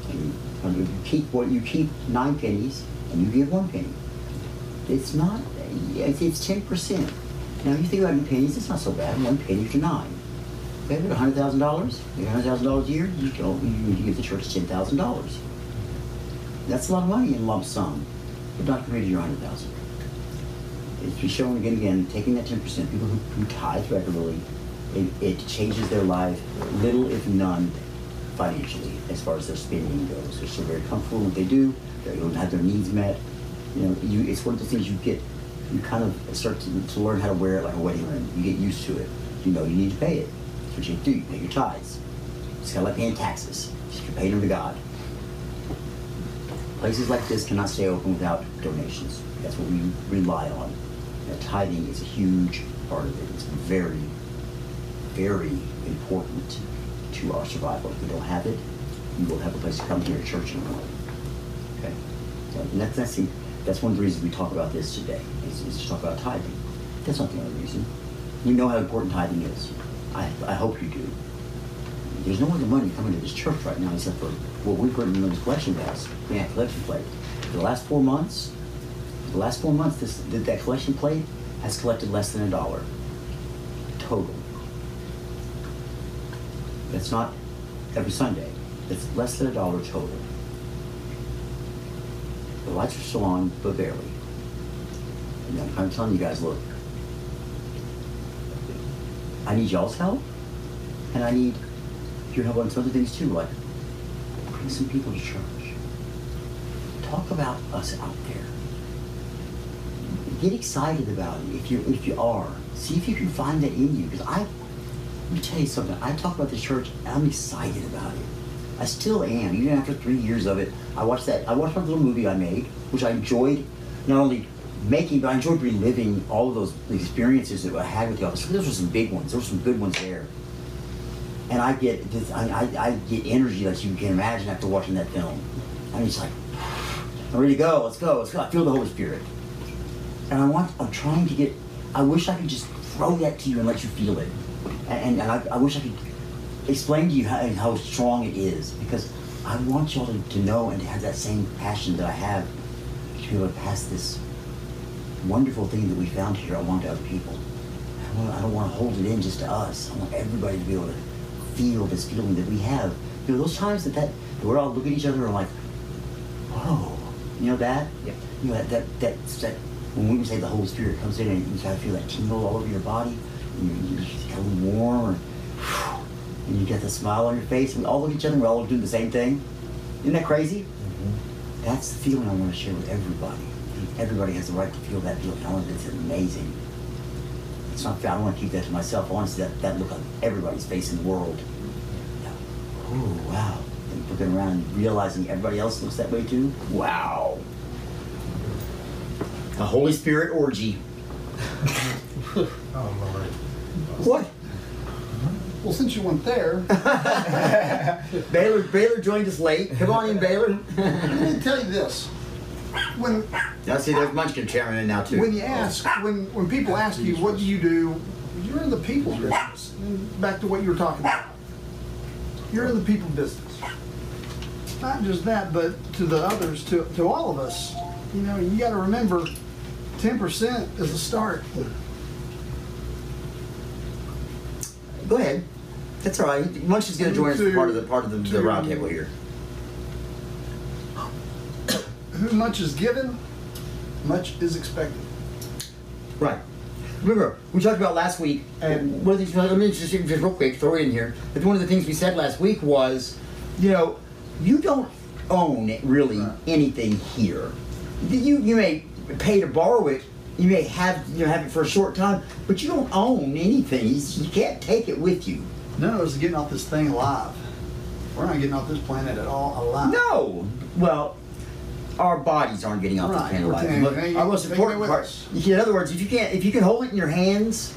and you, you keep what you keep nine pennies, and you give one penny. It's not. It's it's ten percent. Now you think about it in pennies, it's not so bad. One penny to nine. Okay, hundred thousand dollars, hundred thousand dollars a year, you go, you, give the church ten thousand dollars. That's a lot of money in lump sum, but not to your hundred thousand. It's been shown again and again, taking that ten percent, people who, who tithe regularly, it, it changes their life little if none financially as far as their spending goes. They're still very comfortable in what they do, they don't have their needs met. You know, you, it's one of the things you get, you kind of start to, to learn how to wear it like a wedding ring. You get used to it. You know you need to pay it. What you do. You pay your tithes. It's kind like paying taxes. Just you're pay them to God. Places like this cannot stay open without donations. That's what we rely on. You tithing is a huge part of it. It's very, very important to our survival. If we don't have it, we will have a place to come here to church and go. Okay? So, and that's, that's, the, that's one of the reasons we talk about this today, is, is to talk about tithing. That's not the only reason. You know how important tithing is. I, I hope you do. There's no other money coming to this church right now except for what we put in those collection bags, yeah, collection plate. The last four months, the last four months, this that, collection plate has collected less than a dollar total. That's not every Sunday. It's less than a dollar total. The lights are still on, but barely. And I'm telling you guys, look, I need y'all's help, and I need your help on some other things too, like bring some people to church. Talk about us out there. Get excited about it if you if you are. See if you can find that in you. Because I, let me tell you something. I talk about the church. and I'm excited about it. I still am, even after three years of it. I watched that. I watched my little movie I made, which I enjoyed not only making, but I enjoyed reliving all of those experiences that I had with y'all. Those were some big ones. There were some good ones there. And I get this, I, I, I get energy like you can imagine after watching that film. I'm just like, I'm ready to go. Let's go. Let's go. I feel the Holy Spirit. And I want. I'm trying to get. I wish I could just throw that to you and let you feel it. And, and I, I wish I could explain to you how, how strong it is because I want y'all to, to know and to have that same passion that I have to be able to pass this wonderful thing that we found here along to other people. I, want, I don't want to hold it in just to us. I want everybody to be able to feel this feeling that we have. You know, those times that, that, that we're all looking at each other and like, whoa, you know that? Yeah. You know, that, that, that, that when we say the Holy Spirit comes in and you kind of feel that tingle all over your body, and you, you just get a little warm, and, and you get the smile on your face, and we all look at each other and we're all doing the same thing. Isn't that crazy? Mm-hmm. That's the feeling I want to share with everybody. Everybody has the right to feel that feeling. I want it's amazing. It's not fair. I don't want to keep that to myself. I want to see that, that look on everybody's face in the world. Yeah. Oh, wow. And looking around and realizing everybody else looks that way too. Wow. A Holy Spirit orgy. Oh Lord. What? Well, since you went there, Baylor Baylor joined us late. Come on in, Baylor. let me tell you this: when now see, there's Munchkin chairman in now too. when you ask, when when people ask you, what do you do? You're in the people business. And back to what you were talking about. You're in the people business. Not just that, but to the others, to to all of us. You know, you got to remember, ten percent is a start. Go ahead. That's all right. Munchkin's going to join us part of the part of the, the To- round table here. Who much is given, much is expected. Right. Remember, we talked about last week, and one of these, let me just, just real quick throw it in here. But one of the things we said last week was, you know, you don't own really Right. anything here. You you may pay to borrow it. You may have you know have it for a short time, but you don't own anything. You, can't take it with you. None of us are getting off this thing alive. We're not getting off this planet at all alive. No. Well, our bodies aren't getting off Right. the planet We're alive. taking- But taking- our most important with part. us. In other words, if you can't, if you can hold it in your hands,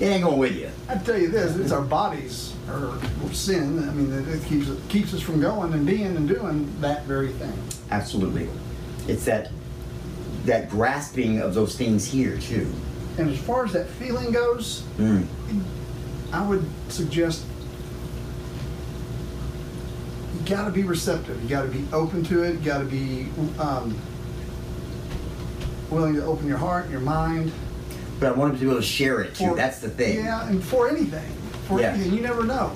it ain't going with you. I tell you this: it's our bodies are are sin. I mean, it it keeps it keeps us from going and being and doing that very thing. Absolutely. It's that that grasping of those things here too. And as far as that feeling goes, Mm. I would suggest you got to be receptive. You got to be open to it. You got to be um, willing to open your heart, your mind. But I want them to be able to share it too. for- That's the thing. Yeah, and for anything. for Yeah. anything. You never know.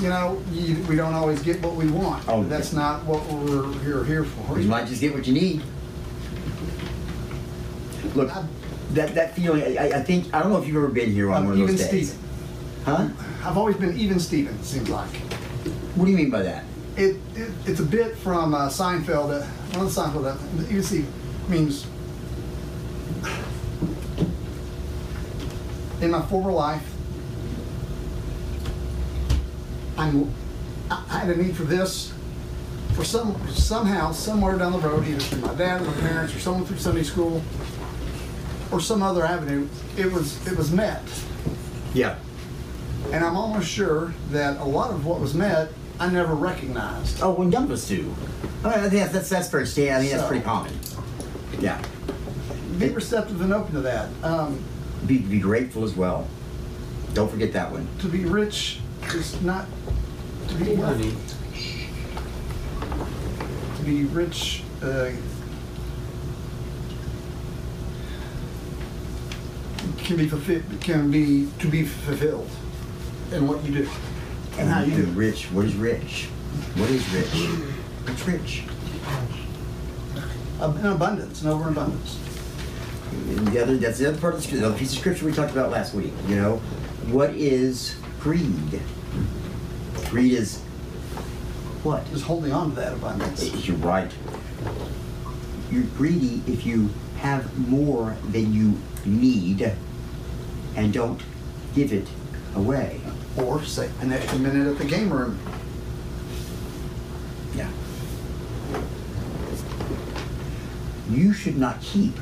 You know, you, we don't always get what we want. Oh, That's yeah. not what we're here, here for. You might just get what you need. Look, that, that feeling, I, I think, I don't know if you've ever been here on Um, one of even those days. Steven. Huh? I've always been even Steven, it seems like. What do you mean by that? It, it it's a bit from uh, Seinfeld. Uh, one of the Seinfeld. Uh, even Steven means in my former life, I'm I I had a need for this. For some somehow somewhere down the road, either through my dad or my parents or someone through Sunday school or some other avenue, it was it was met. Yeah. And I'm almost sure that a lot of what was met, I never recognized. Oh, when none of us do. I, mean, think that's, that's, that's very standard. I think that's pretty common. Yeah. Be receptive and open to that. Um, Be, be grateful as well. Don't forget that one. to be rich is not to be wealthy. To be rich. Uh, can be fulfilled. Can be to be fulfilled in what you do and how you do. Rich. What is rich? What is rich? What's rich? In abundance, and overabundance. And the other, that's the other part of the the other piece of scripture we talked about last week. You know, what is greed? Greed is what? Is holding on to that abundance. You're right. You're greedy if you have more than you need and don't give it away. Or say an extra minute at the game room. Yeah. You should not keep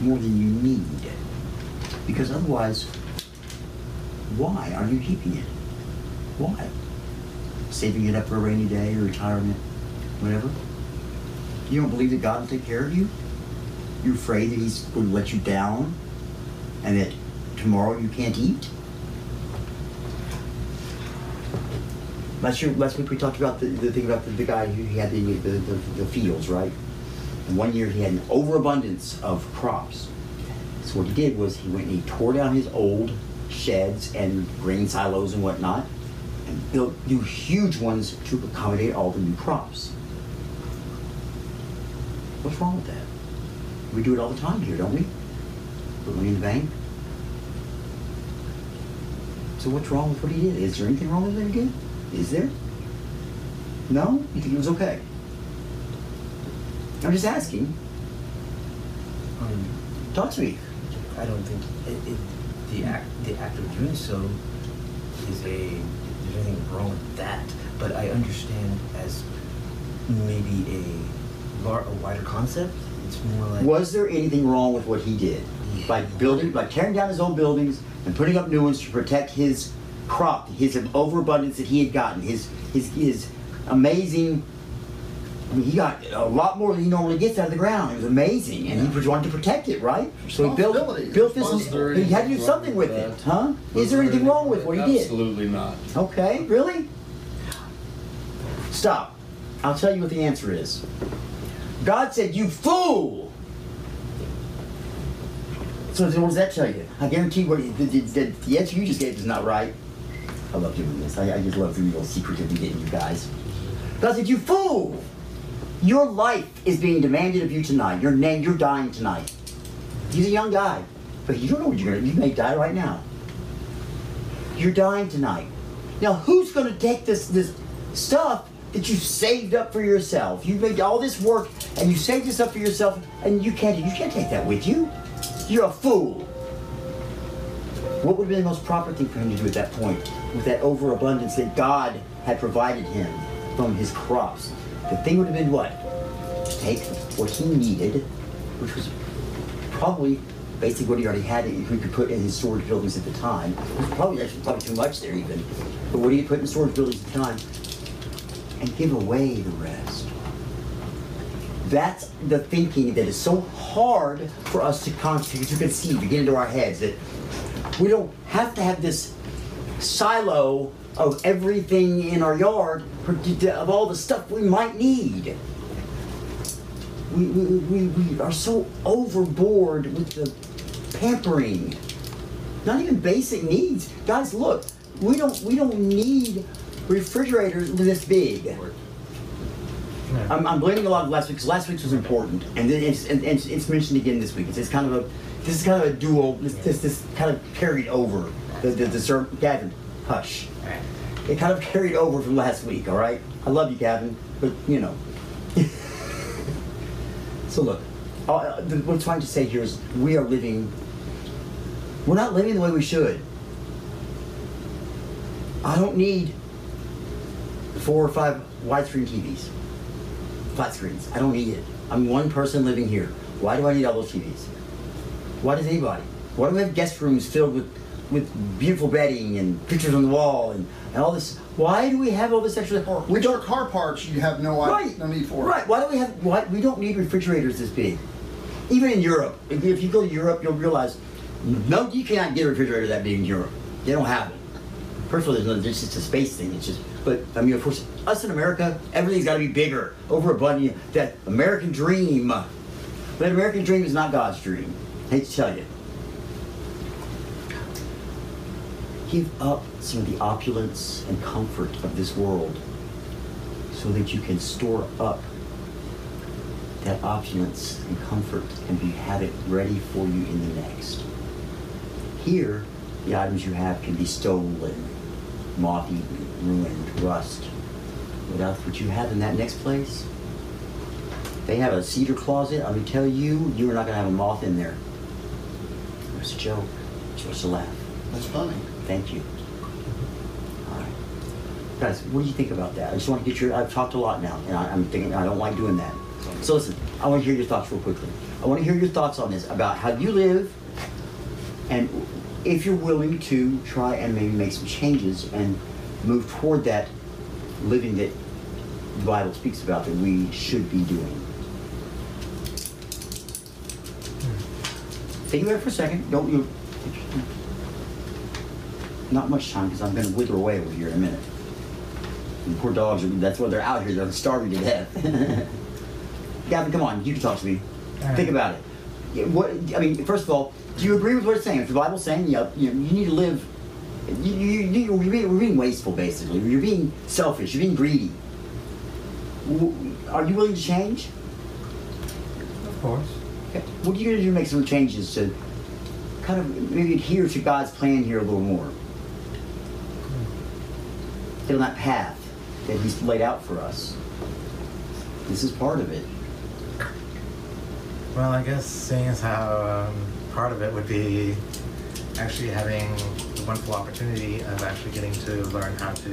more than you need. Because otherwise, why are you keeping it? Why? Saving it up for a rainy day or retirement, whatever? You don't believe that God will take care of you? You're afraid that He's going to let you down and that tomorrow you can't eat? Last year, last week we talked about the, the thing about the, the guy who had the, the, the, the fields, right? And one year he had an overabundance of crops. So what he did was he went and he tore down his old sheds and grain silos and whatnot and built new huge ones to accommodate all the new crops. What's wrong with that? We do it all the time here, don't we? Put money in the bank. So what's wrong with what he did? Is there anything wrong with what he did? Is there? No? You think it was okay? I'm just asking. Um, Talk to me. I don't think it, it, the act the act of doing so is a there's anything wrong with that. But I understand as maybe a lar- a wider concept. It's more like Was there anything wrong with what he did? By building, by tearing down his own buildings and putting up new ones to protect his crop, his overabundance that he had gotten, his his his amazing. I mean, he got a lot more than he normally gets out of the ground. It was amazing, and he wanted to protect it, right? So he built built this. He had to do something with it, huh? Is there anything wrong with what he did? Absolutely not. Okay, really? Stop. I'll tell you what the answer is. God said, You fool! So what does that tell you? I guarantee what the, the, the, the answer you just gave is not right. I love doing this. I, I just love the little secret of getting you guys. Said, You fool! Your life is being demanded of you tonight. Your name, you're dying tonight. He's a young guy, but you don't know what you're gonna. You may die right now. You're dying tonight. Now, who's to take this this stuff that you saved up for yourself? You made all this work and you saved this up for yourself, and you can't you can't take that with you. You're a fool. What would have been the most proper thing for him to do at that point, with that overabundance that God had provided him from his crops? The thing would have been what? To take what he needed, which was probably basically what he already had that he could put in his storage buildings at the time. It was probably actually probably too much there even. But what he put in storage buildings at the time and give away the rest. That's the thinking that is so hard for us to, con- to conceive, to get into our heads that we don't have to have this silo of everything in our yard of all the stuff we might need we, we, we, we are so overboard with the pampering. Not even basic needs. Guys, look, we don't we don't need refrigerators this big. I'm, I'm blaming a lot of last week because last week's was important, and then it's, and it's, it's mentioned again this week. It's, it's kind of a this is kind of a dual. This this, this kind of carried over the the, ser- Gavin, hush. It kind of carried over from last week. All right, I love you, Gavin, but you know. so look, uh, what I'm trying to say here is we are living. We're not living the way we should. I don't need four or five widescreen TVs flat screens. I don't need it. I'm one person living here. Why do I need all those TVs? Why does anybody? Why do we have guest rooms filled with, with beautiful bedding and pictures on the wall and, and all this? Why do we have all this extra? We don't car parts. You have no Right. no need for. Right. Why do we have? Why we don't need refrigerators this big? Even in Europe, if, if you go to Europe, you'll realize no, you cannot get a refrigerator that big in Europe. They don't have it. First of all, there's no, it's just a space thing. It's just, but I mean, of course, us in America, everything's got to be bigger, overabundant. That American dream, But American dream is not God's dream. I hate to tell you. Give up some of the opulence and comfort of this world so that you can store up that opulence and comfort and be, have it ready for you in the next. Here, the items you have can be stolen, moth-eaten, ruined, rust. Without what you have in that next place, they have a cedar closet. I'm gonna tell you, you are not gonna have a moth in there. Was a joke. Just a laugh. That's funny. Thank you. All right. Guys, what do you think about that? I just want to get your, I've talked a lot now, and I, I'm thinking, I don't like doing that. So listen, I want to hear your thoughts real quickly. I want to hear your thoughts on this, about how you live, and if you're willing to try and maybe make some changes and move toward that living that the Bible speaks about that we should be doing. Think about it for a second. Don't you? Not much time because I'm going to wither away over here in a minute. And poor dogs, that's why they're out here. They're starving to death. Gavin, come on. You can talk to me. All Think about it. What I mean, first of all, do you agree with what it's saying? If the Bible's saying, yep, you, you need to live. You, you, you're, being, being wasteful, basically. You're being selfish. You're being greedy. Are you willing to change? Of course. Okay. What are you going to do to make some changes to kind of maybe adhere to God's plan here a little more? On that path that He's laid out for us. This is part of it. Well, I guess seeing as how um, part of it would be actually having the wonderful opportunity of actually getting to learn how to,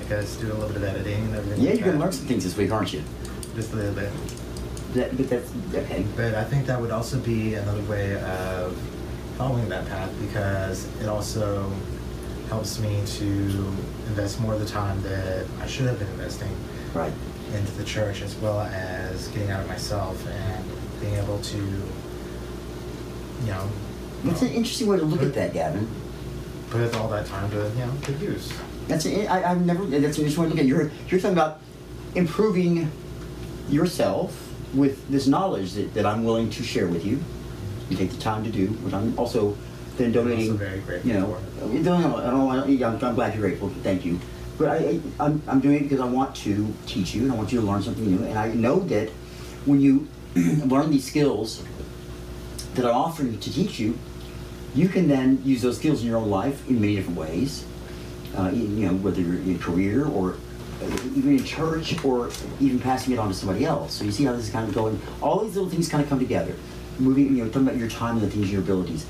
I guess, do a little bit of editing and everything. Yeah, like you're going to learn some things this week, aren't you? Just a little bit. That, but that's okay. But I think that would also be another way of following that path because it also helps me to invest more of the time that I should have been investing Right. into the church as well as getting out of myself and being able to, you know, That's an interesting way to look at that, Gavin. put all that time to, you know, good use. That's an, I, I've never. That's an interesting way to look at. it. You're you're talking about improving yourself with this knowledge that, that I'm willing to share with you. You take the time to do, which I'm also then donating. very grateful You know, for. no, no, I don't. want- I'm, I'm glad you're grateful. Thank you. But I, I I'm, I'm doing it because I want to teach you and I want you to learn something new. And I know that when you learn these skills that I'm offering to teach you, you can then use those skills in your own life in many different ways. Uh, you know, whether you're in career or uh, even in church or even passing it on to somebody else. So you see how this is kind of going. All these little things kind of come together. Moving, you know, talking about your time and the things, your abilities.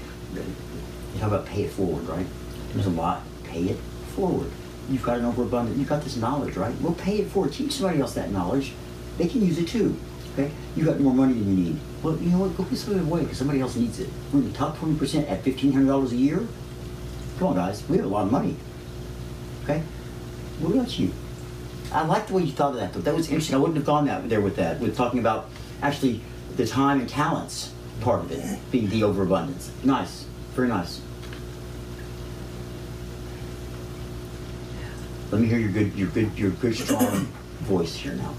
You talk about pay it forward, right? There's a lot. Pay it forward. You've got an overabundance. You've got this knowledge, right? Well, pay it forward. Teach somebody else that knowledge. They can use it too. Okay? You got more money than you need. Well, you know what? Go give somebody away because somebody else needs it. We're in the top 20% at $1,500 a year. Come on, guys. We have a lot of money. Okay? What about you? I like the way you thought of that, though. That was interesting. I wouldn't have gone that there with that, with talking about actually the time and talents part of it being the overabundance. Nice. Very nice. Let me hear your good, your good, your good, strong voice here now.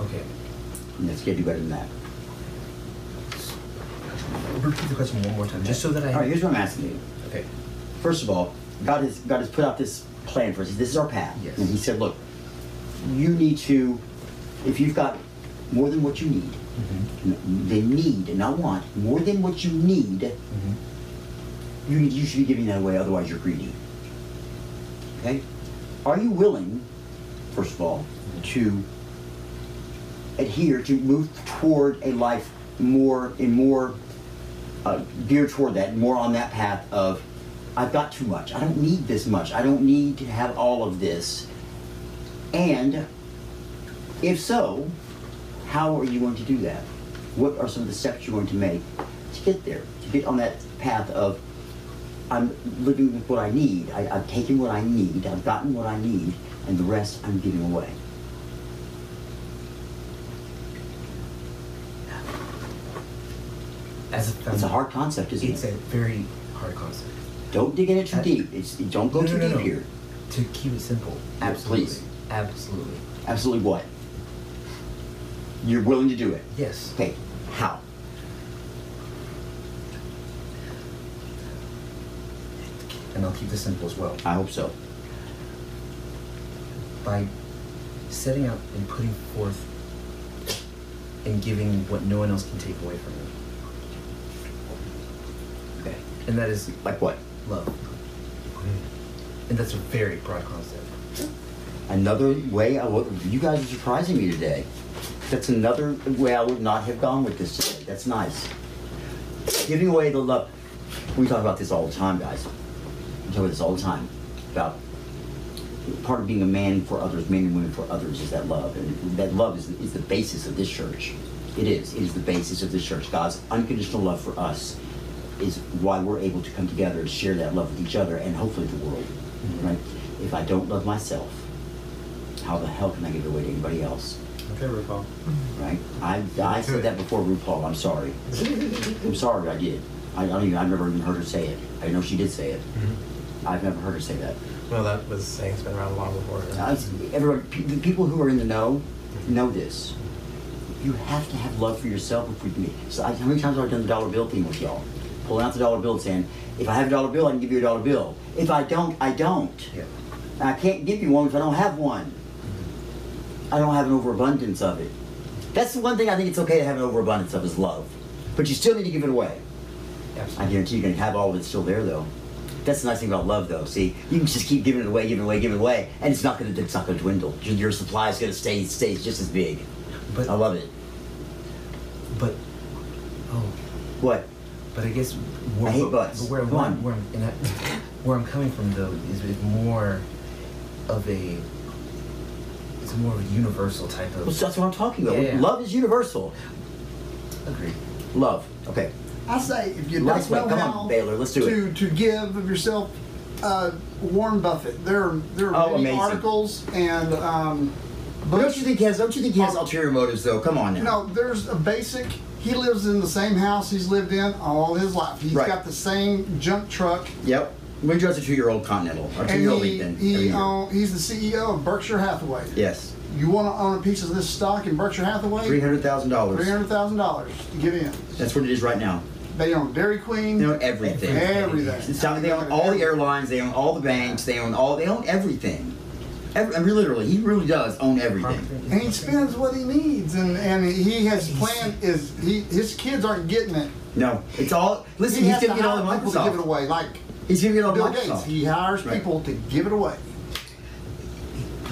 Okay. Let's get you better than that. Repeat the question one more time, just so that I. All right, here's what I'm asking you. Okay. first of all, God has God has put out this plan for us. This is our path, Yes. and He said, "Look, you need to, if you've got more than what you need, Mm-hmm. they need, not want, more than what you need. Mm-hmm. You need, you should be giving that away. Otherwise, you're greedy. Okay? Are you willing, first of all, to adhere to move toward a life more and more uh, geared toward that, more on that path of I've got too much. I don't need this much. I don't need to have all of this. And if so, how are you going to do that? What are some of the steps you're going to make to get there? To get on that path of I'm living with what I need. I, I've taken what I need. I've gotten what I need, and the rest I'm giving away. As a It's a hard concept, isn't It's it? It's a very hard concept. Don't dig in it too deep. It's, don't go No, too no, no, deep here. To keep it simple. Absolutely. please. Absolutely. Absolutely what? You're willing to do it. Yes. Okay, how? And I'll keep this simple as well. I hope so. By setting out and putting forth and giving what no one else can take away from you. Okay. And that is Like what? love. Mm-hmm. And that's a very broad concept. Another way I would, you guys are surprising me today. That's another way I would not have gone with this today. That's nice. Giving away the love. We talk about this all the time, guys. We talk about this all the time. About part of being a man for others, men and women for others, is that love. And that love is, is the basis of this church. It is. It is the basis of this church. God's unconditional love for us is why we're able to come together and share that love with each other and hopefully the world. Mm-hmm. Right? If I don't love myself, how the hell can I give it away to anybody else? Okay, RuPaul. Right? I, I said that before RuPaul. I'm sorry. I'm sorry. I did. I, I don't even. I've never even heard her say it. I know she did say it. Mm-hmm. I've never heard her say that. Well, that was saying it's been around a long before. Everybody, pe- the people who are in the know mm-hmm. know this. You have to have love for yourself. If we can, so I, how many times have I done the dollar bill thing with y'all? Pulling out the dollar bill and saying, if I have a dollar bill, I can give you a dollar bill. If I don't, I don't. Yeah. I can't give you one if I don't have one. I don't have an overabundance of it. That's the one thing I think it's okay to have an overabundance of is love. But you still need to give it away. I guarantee you're going to have all of it still there, though. That's the nice thing about love, though. See, you can just keep giving it away, giving it away, giving it away, and it's not going to it's not going to dwindle. Your, your supply is going to stay stays just as big. But I love it. but oh What? But I guess where, I hate but, butts. but where, Come where, on. where, I'm, and I, where I'm coming from though is is more of a it's more of a universal type of Well, that's what I'm talking about. Yeah, yeah. Love is universal. agree. Love. Okay. I say if you Nice don't know Come how on, Baylor, let's do to it. to give of yourself, uh, Warren Buffett. There there are Oh, many amazing. articles and um, But don't you think he has? Don't you think he has ulterior motives, though? Come on now. No, there's a basic. He lives in the same house he's lived in all his life. He's Right. got the same junk truck, Yep. We drives a two-year-old Continental or two-year-old he, Lincoln. he own, um, he's the CEO of Berkshire Hathaway. Yes. You want to own a piece of this stock in Berkshire Hathaway? Three hundred thousand dollars. Three hundred thousand dollars to get in. That's what it is right now. They own Dairy Queen. They own everything. Everything. They own all the airlines. They own all the banks. They own all. They own everything. Every, I mean, literally, he really does own everything. And he spends what he needs, and, and he has planned is he his kids aren't getting it. No, it's all. Listen, he he's gonna get all the hire people to give it away, like He's gonna get all Bill Microsoft. Gates. He hires Right. people to give it away.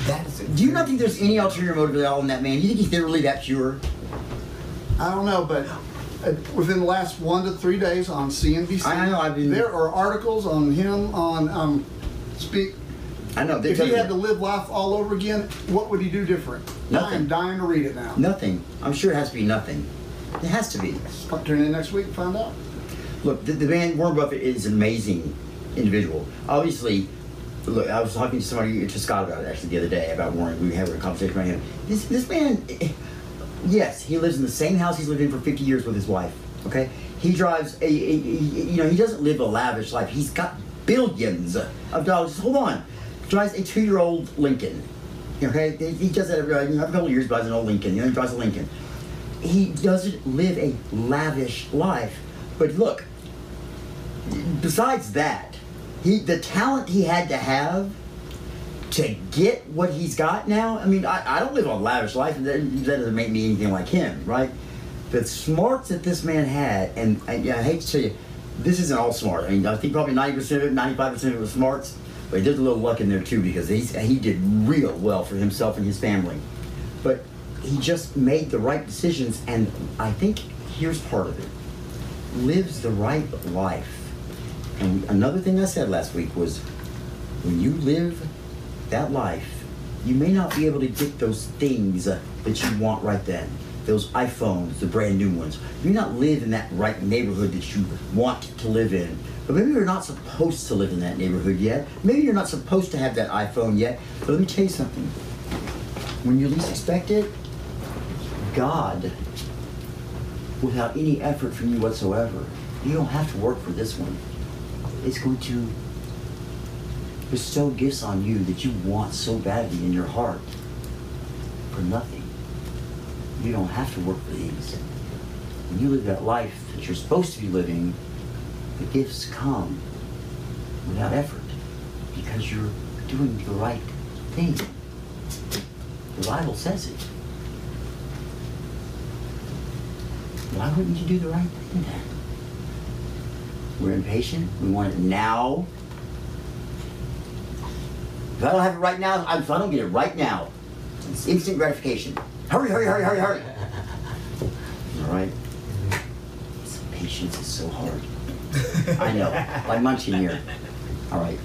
That is. Do you not think there's any ulterior motive at all in that man? You think he's literally that pure? I don't know, but uh, within the last one to three days on CNBC, I know, I've been- there are articles on him on um, speak. I know. If he had to live life all over again, what would he do different? Nothing. I'm dying to read it now. nothing. I'm sure it has to be nothing. It has to be. Tune in next week and find out. Look, the, the man Warren Buffett is an amazing individual. Obviously, look, I was talking to somebody to Scott about it actually the other day about Warren. We having a conversation about him. This this man, yes, he lives in the same house he's lived in for 50 years with his wife. Okay, he drives a, a, a you know he doesn't live a lavish life. He's got billions of dollars. Hold on, drives a two-year-old Lincoln. Okay, he does that every couple of years. Buys an old Lincoln. You know, he drives a Lincoln. He doesn't live a lavish life. But look, besides that, he the talent he had to have to get what he's got now. I mean, I, I don't live a lavish life, and that, that doesn't make me anything like him, right? The smarts that this man had, and, and I hate to tell you, this isn't all smart. I mean, I think probably ninety percent of it, ninety-five percent of it was smarts, but there's a little luck in there too because he's, he did real well for himself and his family. But he just made the right decisions, and I think here's part of it: lives the right life. And another thing I said last week was, when you live that life, you may not be able to get those things that you want right then. Those iPhones, the brand new ones. You may not live in that right neighborhood that you want to live in. But maybe you're not supposed to live in that neighborhood yet. Maybe you're not supposed to have that iPhone yet. But let me tell you something. When you least expect it, God, without any effort from you whatsoever, you don't have to work for this one. It's going to bestow gifts on you that you want so badly in your heart for nothing. You don't have to work for these. When you live that life that you're supposed to be living, the gifts come without effort because you're doing the right thing. The Bible says it. Why wouldn't you do the right thing then? We're impatient. We want it now. If I don't have it right now, if I don't get it right now, it's instant gratification. Hurry, hurry, hurry, hurry, hurry. All right. Patience is so hard. I know. Like munching here. All right.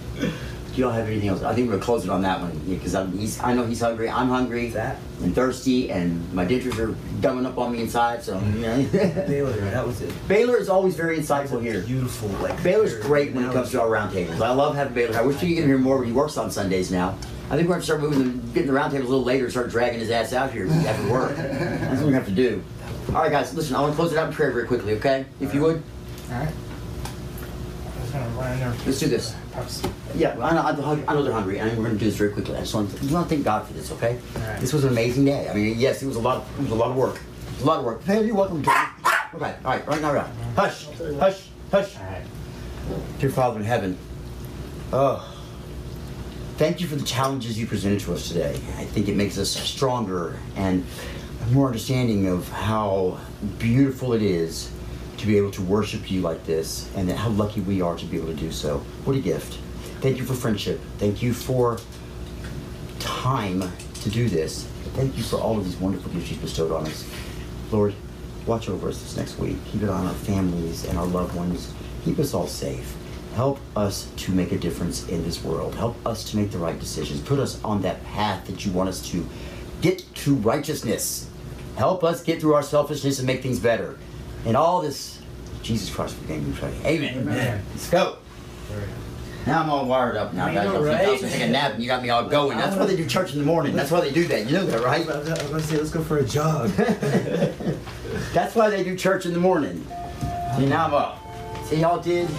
Do y'all have anything else? I think we're gonna close it on that one because I'm. He's. I know he's hungry. I'm hungry That? and thirsty, and my dentures are gumming up on me inside. So. You know. Baylor, that was it. Baylor is always very insightful here. Beautiful, like Baylor's very- great when it comes to our roundtables. I love having Baylor. I wish you could hear more, but he works on Sundays now. I think we're to start moving, the, getting the roundtables a little later and start dragging his ass out here after work. That's what we have to do. All right, guys, listen, I want to close it out in prayer very quickly, okay? If you would. All right. I gonna run in there. Let's do this. Yeah, I know, I know- I know they're hungry, and we're going to do this very quickly. I just want to, just want to thank God for this, okay? Right. This was an amazing day. I mean, yes, it was a lot. It was a lot of work. A lot of work. Hey, you're welcome, Tony. Okay, all right, right now, right. Hush, hush, hush. Right. Dear Father in heaven, oh, thank you for the challenges you presented to us today. I think it makes us stronger and more understanding of how beautiful it is to be able to worship you like this and how lucky we are to be able to do so. What a gift. Thank you for friendship. Thank you for time to do this. Thank you for all of these wonderful gifts you've bestowed on us. Lord, watch over us this next week. Keep it on our families and our loved ones. Keep us all safe. Help us to make a difference in this world. Help us to make the right decisions. Put us on that path that you want us to get to righteousness. Help us get through our selfishness and make things better. And all this, Jesus Christ, for game we pray. Amen. Amen. Let's go. Now I'm all wired up now, I guys. know, I was right? taking a nap and you got me all going. That's why they do church in the morning. That's why they do that. You know that, right? I was gonna say, let's go for a jog. That's why they do church in the morning. See, now I'm up. See it did?